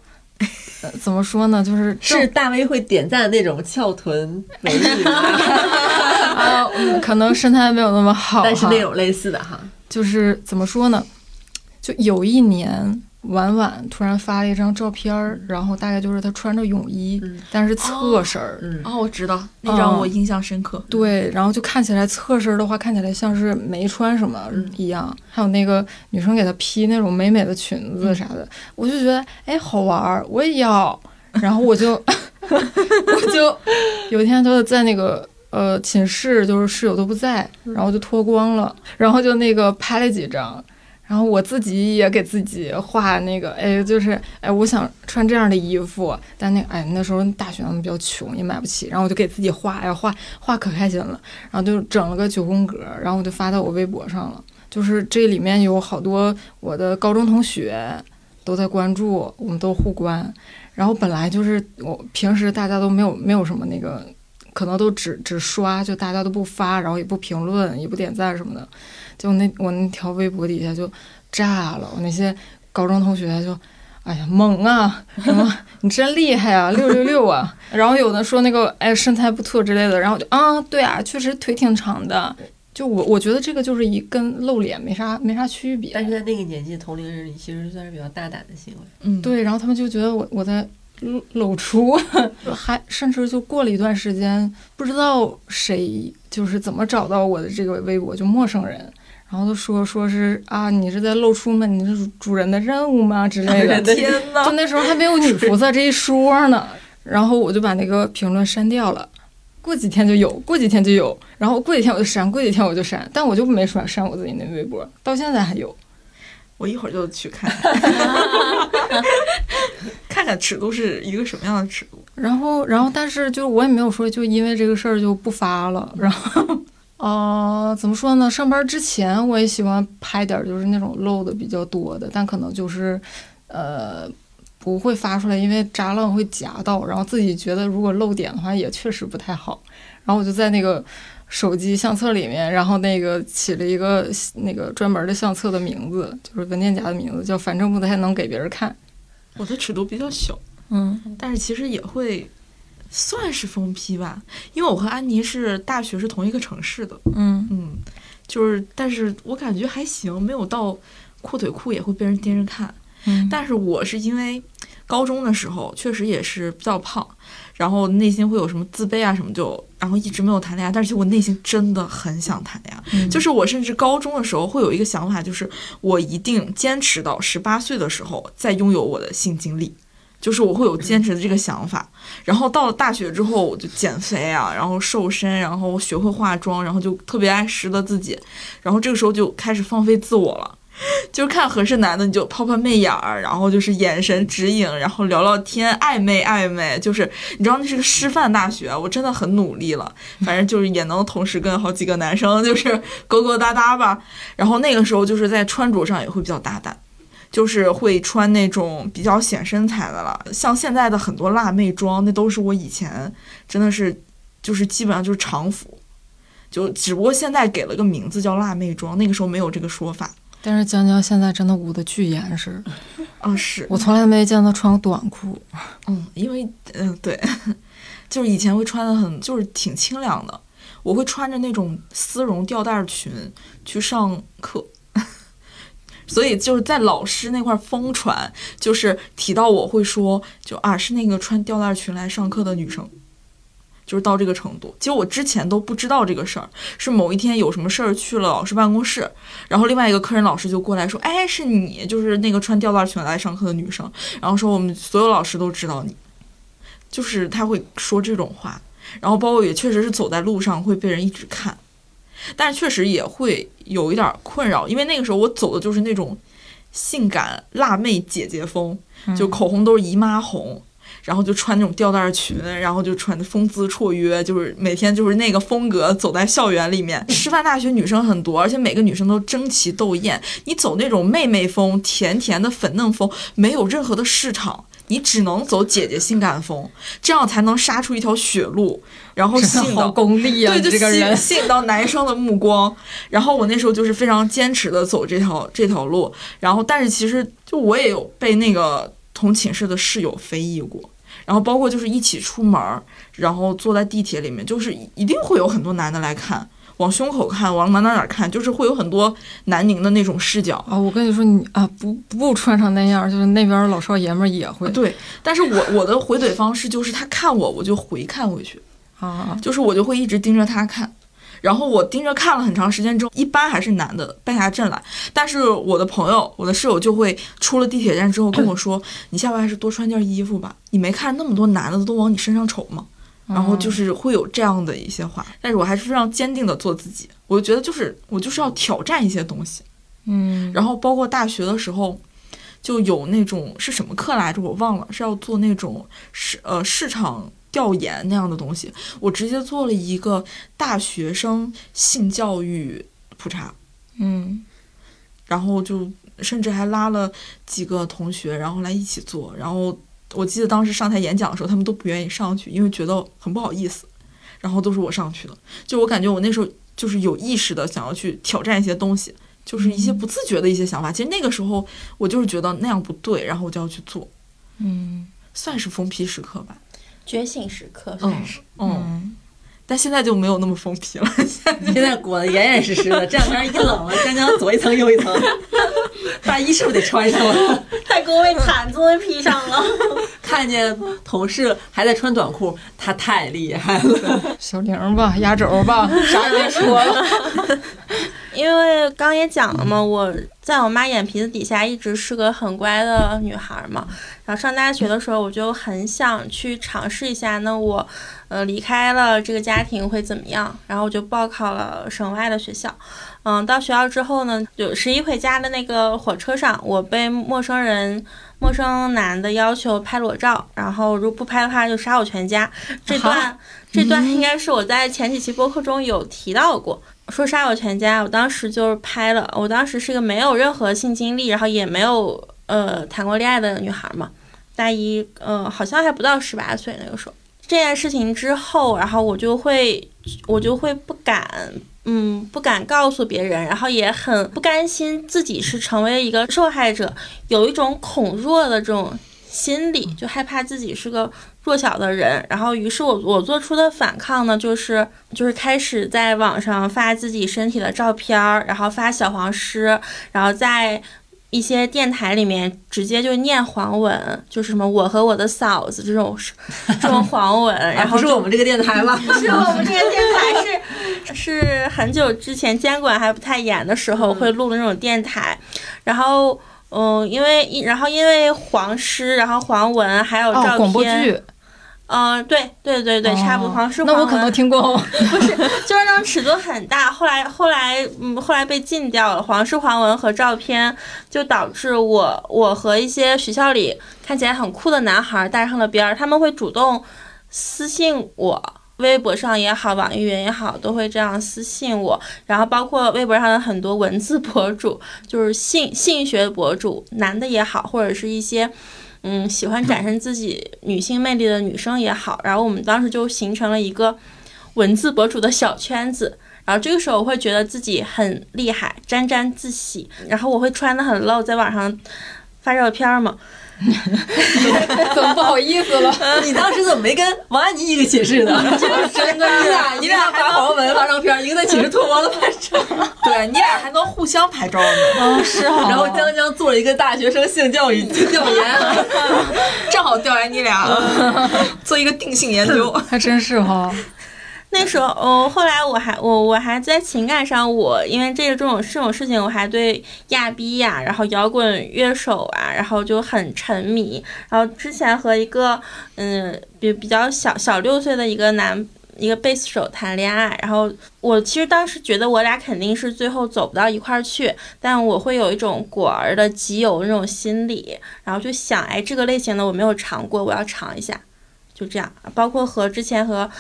S4: 呃怎么说呢，就是
S1: 是大 V 会点赞的那种翘臀美女吗，
S4: 啊，嗯可能身材没有那么好，
S1: 但是那种类似的哈，
S4: 就是怎么说呢？就有一年，婉婉突然发了一张照片儿，然后大概就是她穿着泳衣，但是侧身儿。
S1: 嗯，
S2: 哦，我知道那张我印象深刻。
S4: 对，然后就看起来侧身的话，看起来像是没穿什么一样。还有那个女生给她披那种美美的裙子啥的，我就觉得哎好玩儿，我也要。然后我就 我就有一天就在那个呃寝室，就是室友都不在，然后就脱光了，然后就那个拍了几张。然后我自己也给自己画那个，哎，就是哎，我想穿这样的衣服，但那哎那时候大学比较穷，也买不起。然后我就给自己画，哎，画画可开心了。然后就整了个九宫格，然后我就发到我微博上了。就是这里面有好多我的高中同学都在关注，我们都互关。然后本来就是我平时大家都没有没有什么那个，可能都只只刷，就大家都不发，然后也不评论，也不点赞什么的。就那我那条微博底下就炸了，我那些高中同学就，哎呀猛啊，什么你真厉害啊，六六六啊，然后有的说那个哎身材不错之类的，然后就啊对啊，确实腿挺长的，就我我觉得这个就是一跟露脸没啥没啥区别，
S1: 但是在那个年纪同龄人里，其实算是比较大胆的行为。
S2: 嗯，
S4: 对，然后他们就觉得我我在露露出，还甚至就过了一段时间，不知道谁就是怎么找到我的这个微博，就陌生人。然后就说说是啊，你是在露出吗？你是主人的任务吗？之类的。
S2: 天呐，
S4: 就那时候还没有女 菩萨这一说呢。然后我就把那个评论删掉了。过几天就有，过几天就有，然后过几天我就删，过几天我就删。但我就没删删我自己那微博，到现在还有。
S2: 我一会儿就去看，看看尺度是一个什么样的尺度。
S4: 然后，然后，但是就我也没有说就因为这个事儿就不发了。然后。呃，怎么说呢？上班之前我也喜欢拍点，就是那种露的比较多的，但可能就是，呃，不会发出来，因为扎浪会夹到。然后自己觉得如果露点的话，也确实不太好。然后我就在那个手机相册里面，然后那个起了一个那个专门的相册的名字，就是文件夹的名字，叫反正不太能给别人看。
S2: 我的尺度比较小，
S4: 嗯，
S2: 但是其实也会。算是疯批吧，因为我和安妮是大学是同一个城市的，
S4: 嗯。
S2: 嗯，就是，但是我感觉还行，没有到阔腿裤也会被人盯着看，
S4: 嗯，
S2: 但是我是因为高中的时候确实也是比较胖，然后内心会有什么自卑啊什么，就然后一直没有谈恋爱，但是我内心真的很想谈恋爱，就是我甚至高中的时候会有一个想法，就是我一定坚持到十八岁的时候再拥有我的性经历。就是我会有坚持的这个想法，然后到了大学之后，我就减肥啊，然后瘦身，然后学会化妆，然后就特别爱拾掇自己，然后这个时候就开始放飞自我了，就是看合适男的你就抛抛媚眼儿，然后就是眼神指引，然后聊聊天，暧昧暧昧，就是你知道那是个师范大学，我真的很努力了，反正就是也能同时跟好几个男生就是勾勾搭搭吧，然后那个时候就是在穿着上也会比较大胆。就是会穿那种比较显身材的了，像现在的很多辣妹装，那都是我以前真的是，就是基本上就是常服，就只不过现在给了个名字叫辣妹装，那个时候没有这个说法。
S4: 但是江江现在真的捂得巨严实，
S2: 啊是，
S4: 我从来没见她穿过短裤。
S2: 嗯，因为嗯对，就是以前会穿的很，就是挺清凉的，我会穿着那种丝绒吊带裙去上课。所以就是在老师那块疯传，就是提到我会说，就啊是那个穿吊带裙来上课的女生，就是到这个程度。其实我之前都不知道这个事儿，是某一天有什么事儿去了老师办公室，然后另外一个科任老师就过来说，哎，是你，就是那个穿吊带裙来上课的女生，然后说我们所有老师都知道你，就是他会说这种话，然后包括也确实是走在路上会被人一直看。但是确实也会有一点困扰，因为那个时候我走的就是那种性感辣妹姐姐风，就口红都是姨妈红，然后就穿那种吊带裙，然后就穿的风姿绰约，就是每天就是那个风格走在校园里面。师范大学女生很多，而且每个女生都争奇斗艳，你走那种妹妹风、甜甜的粉嫩风，没有任何的市场。你只能走姐姐性感风，这样才能杀出一条血路，然后吸引到
S4: 功力啊！
S2: 对，就
S4: 吸
S2: 吸引到男生的目光。然后我那时候就是非常坚持的走这条这条路，然后但是其实就我也有被那个同寝室的室友非议过，然后包括就是一起出门，然后坐在地铁里面，就是一定会有很多男的来看。往胸口看，往哪哪哪看，就是会有很多南宁的那种视角
S4: 啊。我跟你说，你啊不不穿成那样，就是那边老少爷们也会。
S2: 对，但是我我的回怼方式就是他看我，我就回看回去
S4: 啊，
S2: 就是我就会一直盯着他看。然后我盯着看了很长时间之后，一般还是男的败下阵来。但是我的朋友，我的室友就会出了地铁站之后跟我说：“ 你下回还是多穿件衣服吧，你没看那么多男的都往你身上瞅吗？”然后就是会有这样的一些话。但是我还是非常坚定的做自己。我就觉得就是我就是要挑战一些东西。
S4: 嗯。
S2: 然后包括大学的时候，就有那种是什么课来着？我忘了，是要做那种市呃市场。调研那样的东西，我直接做了一个大学生性教育普查，
S4: 嗯，
S2: 然后就甚至还拉了几个同学，然后来一起做。然后我记得当时上台演讲的时候，他们都不愿意上去，因为觉得很不好意思。然后都是我上去的，就我感觉我那时候就是有意识的想要去挑战一些东西，就是一些不自觉的一些想法。其实那个时候我就是觉得那样不对，然后我就要去做，
S4: 嗯，
S2: 算是疯批时刻吧。
S3: 觉醒时刻，
S2: 嗯嗯，但现在就没有那么疯皮了，
S1: 现在裹得严严实实的。这两天一冷了，将将左一层右一层，大衣是不是得穿上了？
S3: 太给我毯子都披上了。
S1: 看见同事还在穿短裤，他太厉害了。
S4: 小玲吧，压轴吧，啥也别说了。
S3: 因为刚也讲了嘛，我在我妈眼皮子底下一直是个很乖的女孩嘛。然后上大学的时候，我就很想去尝试一下，那我，呃，离开了这个家庭会怎么样？然后我就报考了省外的学校。嗯，到学校之后呢，就十一回家的那个火车上，我被陌生人、陌生男的要求拍裸照，然后如果不拍的话就杀我全家。这段这段应该是我在前几期播客中有提到过。说杀我全家，我当时就是拍了。我当时是一个没有任何性经历，然后也没有呃谈过恋爱的女孩嘛，大一，呃，好像还不到十八岁那个时候。这件事情之后，然后我就会，我就会不敢，嗯，不敢告诉别人，然后也很不甘心自己是成为一个受害者，有一种恐弱的这种心理，就害怕自己是个。弱小的人，然后于是我我做出的反抗呢，就是就是开始在网上发自己身体的照片儿，然后发小黄诗，然后在一些电台里面直接就念黄文，就是什么我和我的嫂子这种这种黄文，然后
S1: 不是我们这个电台吗？
S3: 不 是我们这个电台，是是很久之前监管还不太严的时候会录的那种电台，然后嗯，因为然后因为黄诗，然后黄文还有照片。
S4: 广播剧。
S3: 嗯，对对对对，差不多。黄是
S4: 那我可能听过，
S3: 不是，就是那种尺度很大。后来后来，嗯，后来被禁掉了。黄诗黄文和照片，就导致我我和一些学校里看起来很酷的男孩搭上了边儿。他们会主动私信我，微博上也好，网易云也好，都会这样私信我。然后包括微博上的很多文字博主，就是性性学博主，男的也好，或者是一些。嗯，喜欢展示自己女性魅力的女生也好，然后我们当时就形成了一个文字博主的小圈子。然后这个时候我会觉得自己很厉害，沾沾自喜。然后我会穿的很露，在网上发照片嘛。
S4: 怎么不好意思了？
S1: 你当时怎么没跟王安妮一个寝室呢？
S2: 就 是真的，
S1: 你俩你俩发黄文发照片，一个在寝室脱光了拍照，
S2: 对你俩还能互相拍照呢。
S3: 嗯，是哈。
S1: 然后江江做了一个大学生性教育调研，
S2: 正好调研你俩，做一个定性研究，
S4: 还真是哈。
S3: 那时候，哦，后来我还我我还在情感上，我因为这个这种这种事情，我还对亚逼呀，然后摇滚乐手啊，然后就很沉迷。然后之前和一个嗯比比较小小六岁的一个男一个贝斯手谈恋爱，然后我其实当时觉得我俩肯定是最后走不到一块儿去，但我会有一种果儿的基友那种心理，然后就想，哎，这个类型的我没有尝过，我要尝一下，就这样。包括和之前和。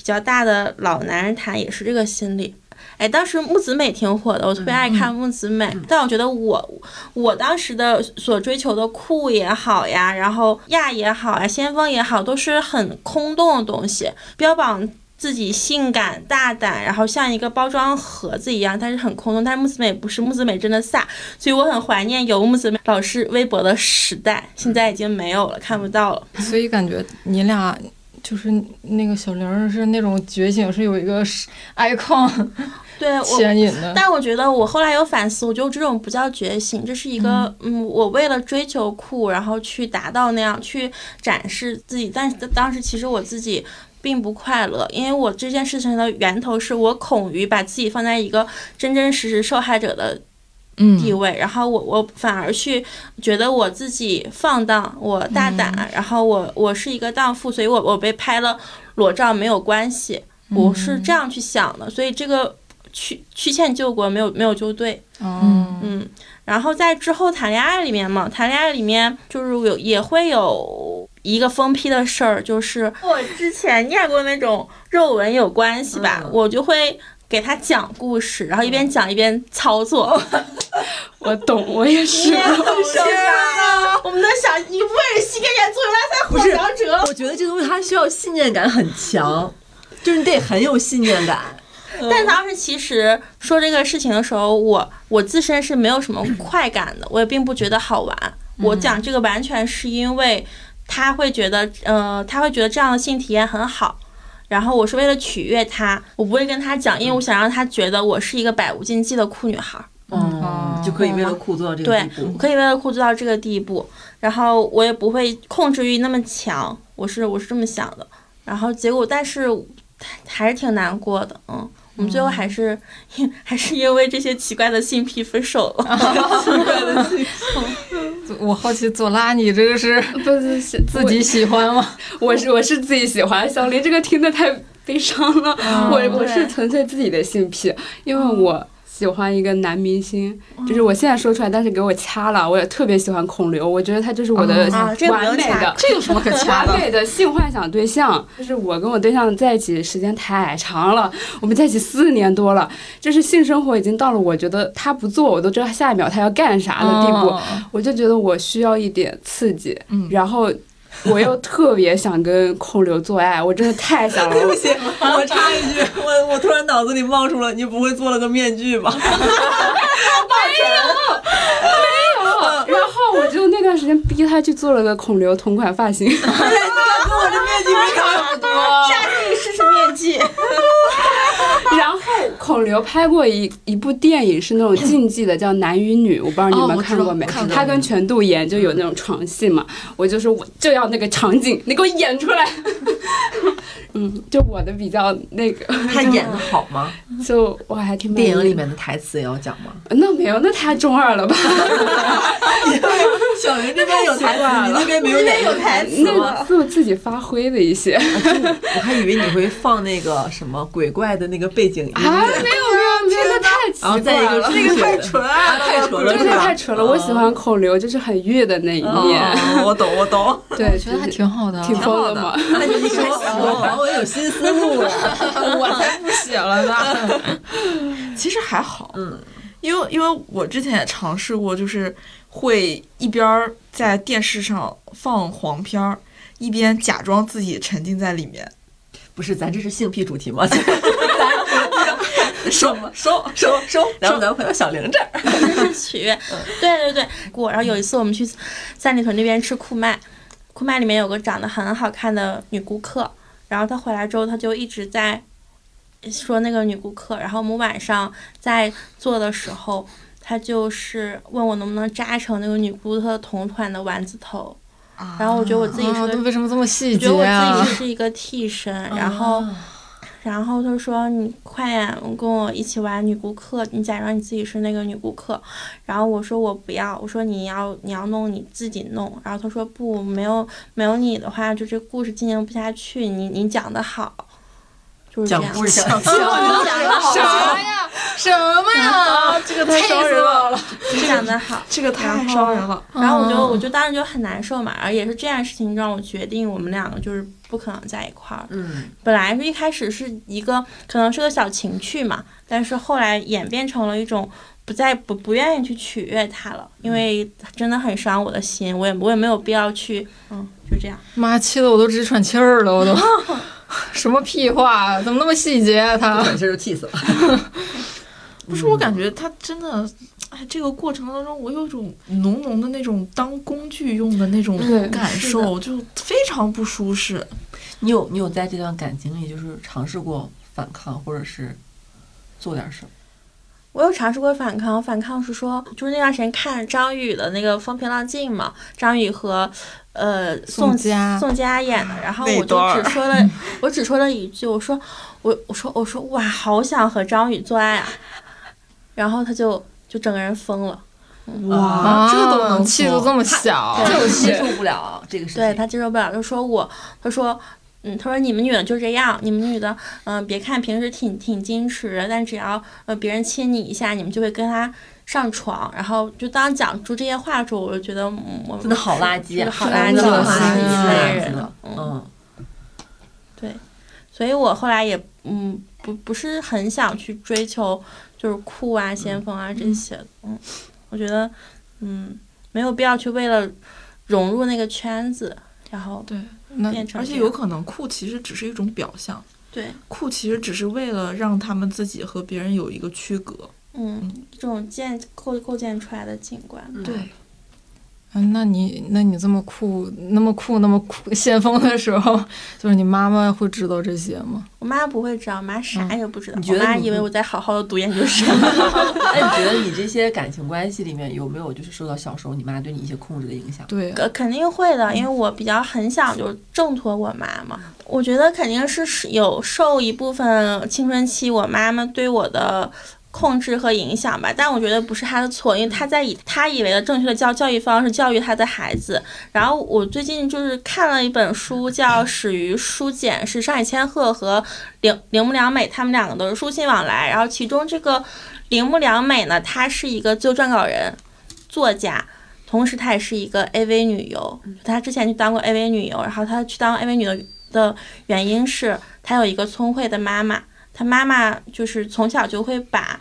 S3: 比较大的老男人谈也是这个心理，哎，当时木子美挺火的，我特别爱看木子美，但我觉得我我当时的所追求的酷也好呀，然后亚也好呀，先锋也好，都是很空洞的东西，标榜自己性感大胆，然后像一个包装盒子一样，但是很空洞。但是木子美不是木子美，真的飒，所以我很怀念有木子美老师微博的时代，现在已经没有了，看不到了。
S4: 所以感觉你俩。就是那个小玲是那种觉醒，是有一个 icon，
S3: 对我
S4: 牵引的。
S3: 但我觉得我后来有反思，我觉得这种不叫觉醒，这是一个嗯我为了追求酷，然后去达到那样去展示自己，但是当时其实我自己并不快乐，因为我这件事情的源头是我恐于把自己放在一个真真实实受害者的地
S4: 嗯，
S3: 位，然后我我反而去觉得我自己放荡，我大胆，
S4: 嗯。
S3: 然后我我是一个荡妇，所以我我被拍了裸照没有关系，我是这样去想的，所以这个曲曲线救国没有没有救对，
S4: 嗯
S3: 嗯，然后在之后谈恋爱里面嘛，谈恋爱里面就是有也会有一个疯批的事儿，就是我之前念过那种肉文有关系吧，
S1: 嗯。
S3: 我就会。给他讲故事，然后一边讲一边操作。
S5: 我懂，我也是。
S3: 我们的小一部分人膝盖演作文大赛获奖者，
S1: 我觉得这个东西它需要信念感很强，就是你得很有信念感。
S3: 但当时其实说这个事情的时候，我我自身是没有什么快感的，我也并不觉得好玩。我讲这个完全是因为他会觉得，呃，他会觉得这样的性体验很好。然后我是为了取悦他，我不会跟他讲，因为我想让他觉得我是一个百无禁忌的酷女孩。
S1: 嗯，就可以为了酷做到这个
S3: 对
S1: 地步，。
S3: 可以为了酷做到这个地步，然后我也不会控制欲那么强，我是我是这么想的。然后结果，但是还是挺难过的，嗯，我们最后还是、还是因为这些奇怪的性癖分手了。
S4: 我好奇，左拉你这个是
S5: 不
S4: 自己喜欢吗？
S5: 我是我是自己喜欢小林这个听的太悲伤了，我我是纯粹自己的性癖，因为我喜欢一个男明星，就是我现在说出来，但是给我掐了，我也特别喜欢孔刘，我觉得他就是我的完美的。
S4: 这有什么可掐的？
S5: 完美的性幻想对象，就是我跟我对象在一起时间太长了，我们在一起四年多了，就是性生活已经到了我觉得他不做我都知道下一秒他要干啥的地步，
S4: 哦
S5: 我就觉得我需要一点刺激，
S4: 嗯
S5: 然后我又特别想跟孔刘做爱，我真的太想了。对
S1: 不起，我插一句，我我突然脑子里冒出了，你不会做了个面具吧？
S5: 没有，没有然后我就那段时间逼他去做了个孔刘同款发型，
S1: 跟我的面具没差不多。
S3: 下次试试面具，
S5: 然后孔刘拍过一一部电影是那种禁忌的，叫《男与女》，我不知道你
S4: 哦
S5: 们看过没？
S4: 看过
S5: 他跟全度妍就有那种床戏嘛，我就说我就要那个场景，你给我演出来。嗯，就我的比较那个，
S1: 他演的好吗？
S5: 就我还挺
S1: 电影里面的台词也要讲吗？
S5: 那没有，那太中二了吧？
S1: 小云这边有台词，你那边没有
S3: 台词
S5: 那
S3: 吗？
S5: 是我自己发挥的一些。
S1: 我还以为你会放那个什么鬼怪的那个背景音
S5: 啊，没有
S1: 乐，
S5: 没有没有，那太奇怪了。
S1: 那个太纯爱了，太纯了，
S5: 就是太纯了，我喜欢孔刘，就是很悦的那一面，
S1: 哦我懂，我懂。
S5: 对，
S4: 觉得还挺好的，
S5: 挺疯的嘛。
S1: 那你说，哦我有新思路了。
S4: 我才不写了呢。
S2: 其实还好，
S1: 嗯，
S2: 因为因为我之前也尝试过，就是会一边在电视上放黄片儿，一边假装自己沉浸在里面。
S1: 不是，咱这是性癖主题吗？咱收收收收，然后咱们回到小玲这儿。
S3: 取悦，对对对，过。然后有一次我们去三里屯那边吃库麦，库麦里面有个长得很好看的女顾客，然后她回来之后，她就一直在说那个女顾客。然后我们晚上在做的时候，她就是问我能不能扎成那个女顾客同款的丸子头。然后我觉得我自己是
S4: 啊，
S3: 个
S4: 他为什么这么细节
S3: 我觉得我自
S4: 啊
S3: 己？是一个替身，然后，然后他说你快点跟我一起玩女顾客，你假装你自己是那个女顾客，然后我说我不要，我说你要你要弄你自己弄，然后他说不，没有没有你的话，就这故事进行不下去，你你讲的好，就是这样。
S1: 讲故事讲
S3: 的好，
S4: 啥呀？什么呀？
S2: 这个太伤人了，
S3: 你讲的好。
S2: 这个太伤人了。
S3: 然后我就
S4: 嗯
S3: 我就当时就很难受嘛，然后也是这件事情让我决定我们两个就是不可能在一块儿。
S1: 嗯，
S3: 本来是一开始是一个可能是个小情趣嘛，但是后来演变成了一种不再不不愿意去取悦他了，因为真的很伤我的心，我也我也没有必要去，嗯，就这样。
S4: 妈，气得我都直喘气儿了，我都。什么屁话？怎么那么细节啊？他
S1: 转身就气死了。
S2: 不是，我感觉他真的，哎，这个过程当中，我有一种浓浓的那种当工具用的那种感受，就非常不舒适。
S1: 你有你有在这段感情里就是尝试过反抗，或者是做点什么？
S3: 我有尝试过反抗，反抗是说，就是那段时间看张宇的那个《风平浪静》嘛，张宇和呃宋
S4: 佳
S3: 宋佳演的，然后我就只说了，我只说了一句，我说我我说我说哇，好想和张宇做爱啊，然后他就就整个人疯了，
S2: 哇，这都能
S4: 气度这么小，
S1: 就接受不了这个事情，
S3: 对他接受不了，就说我他说。嗯，他说你们女的就这样，你们女的，嗯，别看平时挺挺矜持的，但只要呃别人亲你一下，你们就会跟他上床。然后就当讲出这些话的时候，我就觉得我
S1: 真的好垃圾，
S3: 好垃圾，
S1: 好
S3: 垃圾一类
S1: 人。
S3: 嗯，对，所以我后来也嗯不不是很想去追求就是酷啊、先锋啊这些。嗯，我觉得嗯没有必要去为了融入那个圈子，然后
S2: 对。而且有可能酷其实只是一种表象，
S3: 对，
S2: 酷其实只是为了让他们自己和别人有一个区隔，
S3: 嗯，这种建构构建出来的景观，
S2: 对。
S4: 嗯，那你那你这么酷，那么酷，那么酷，先锋的时候，就是你妈妈会知道这些吗？
S3: 我妈不会知道，妈啥也不知道。我妈以为我在好好的读研究生。
S1: 那你觉得你这些感情关系里面有没有就是受到小时候你妈对你一些控制的影响？
S4: 对，
S3: 肯定会的，因为我比较很想就挣脱我妈嘛。我觉得肯定是有受一部分青春期我妈妈对我的。控制和影响吧，但我觉得不是他的错，因为他在以他以为的正确的教教育方式教育他的孩子。然后我最近就是看了一本书，叫《始于书简》，是上野千鹤和铃铃木良美他们两个都是书信往来。然后其中这个铃木良美呢，她是一个自由撰稿人、作家，同时她也是一个 AV 女优。她之前就当过 AV 女优，然后她去当 AV 女优的原因是她有一个聪慧的妈妈。他妈妈就是从小就会把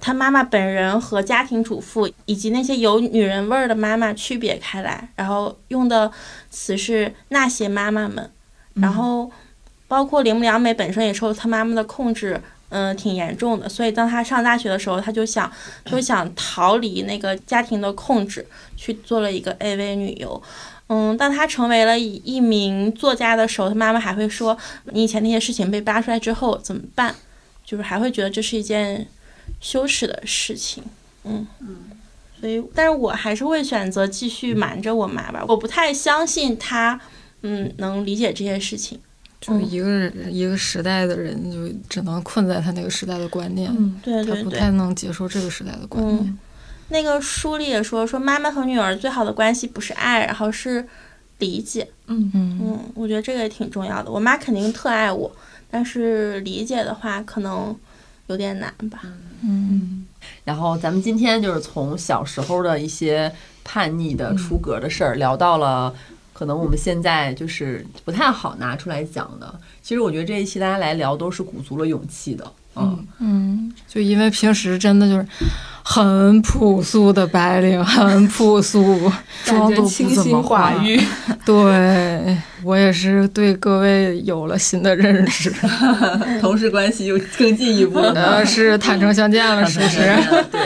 S3: 他妈妈本人和家庭主妇以及那些有女人味儿的妈妈区别开来，然后用的词是那些妈妈们，然后包括铃木良美本身也受他妈妈的控制，嗯，挺严重的。所以当他上大学的时候，他就想就想逃离那个家庭的控制，去做了一个 AV 女优。嗯，当他成为了一名作家的时候，他妈妈还会说：“你以前那些事情被扒出来之后怎么办？”就是还会觉得这是一件羞耻的事情。嗯嗯，所以，但是我还是会选择继续瞒着我妈吧。我不太相信他，嗯，能理解这些事情。
S4: 就一个人，一个时代的人，就只能困在他那个时代的观念。
S3: 嗯，对对
S4: 对，他不太能接受这个时代的观念。
S3: 那个书里也说，说妈妈和女儿最好的关系不是爱，然后是理解。
S2: 嗯
S4: 嗯
S3: 嗯，我觉得这个也挺重要的。我妈肯定特爱我，但是理解的话可能有点难吧。
S4: 嗯。
S1: 然后咱们今天就是从小时候的一些叛逆的出格的事儿，聊到了可能我们现在就是不太好拿出来讲的。其实我觉得这一期大家来聊都是鼓足了勇气的。
S4: 嗯嗯，就因为平时真的就是。很朴素的白领，很朴素，妆都不怎么化。对我也是对各位有了新的认识，
S1: 同事关系又更进一步
S4: 了，是坦诚相见了，是不是？
S2: 对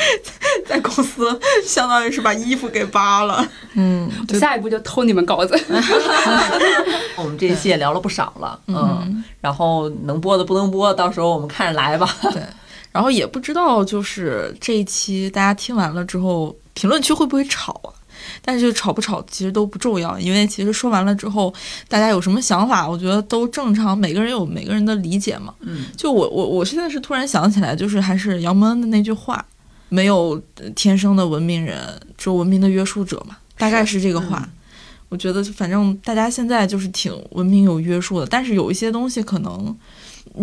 S2: 在公司相当于是把衣服给扒了，
S4: 嗯，
S5: 下一步就偷你们稿子。
S1: 我们这一期也聊了不少了，嗯，然后能播的不能播，到时候我们看着来吧。
S2: 对。然后也不知道，就是这一期大家听完了之后，评论区会不会吵啊？但是吵不吵其实都不重要，因为其实说完了之后，大家有什么想法，我觉得都正常，每个人有每个人的理解嘛。
S1: 嗯，
S2: 就我我我现在是突然想起来，就是还是杨蒙恩的那句话：“没有天生的文明人，只有文明的约束者嘛。”大概是这个话。我觉得反正大家现在就是挺文明有约束的，但是有一些东西可能。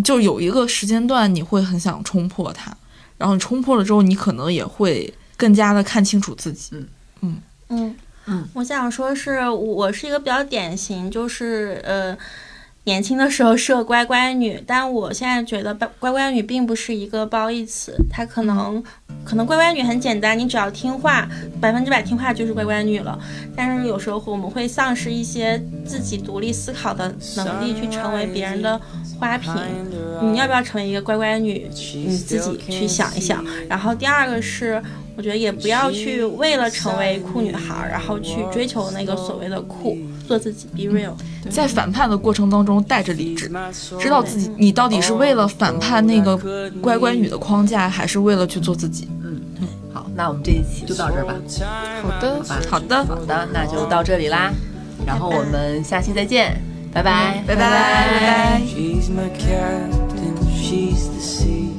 S2: 就有一个时间段，你会很想冲破它，然后你冲破了之后，你可能也会更加的看清楚自己。
S1: 嗯
S3: 嗯嗯嗯，我想说是我是一个比较典型，就是呃。年轻的时候是个乖乖女，但我现在觉得“乖乖女”并不是一个褒义词，它可能可能乖乖女很简单，你只要听话，百分之百听话就是乖乖女了。但是有时候我们会丧失一些自己独立思考的能力，去成为别人的花瓶。你要不要成为一个乖乖女？你自己去想一想。然后第二个是，我觉得也不要去为了成为酷女孩，然后去追求那个所谓的酷。做自己，be real。
S2: 在反叛的过程当中带着理智，知道自己你到底是为了反叛那个乖乖女的框架，还是为了去做自己。
S1: 嗯，好，那我们这一期就到这儿吧。
S4: 好的，
S1: 好吧，
S2: 好的，
S1: 好的，那就到这里啦。然后我们下期再见，拜拜，
S2: 拜拜，拜拜。
S6: She's my captain, she's the sea.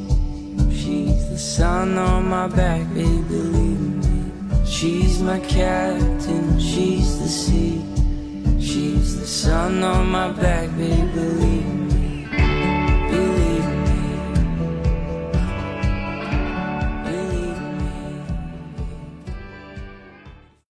S6: She's the sun on my back, baby, believe me. She's my captain, she's the sea. She's the sun on my back, baby, believe me.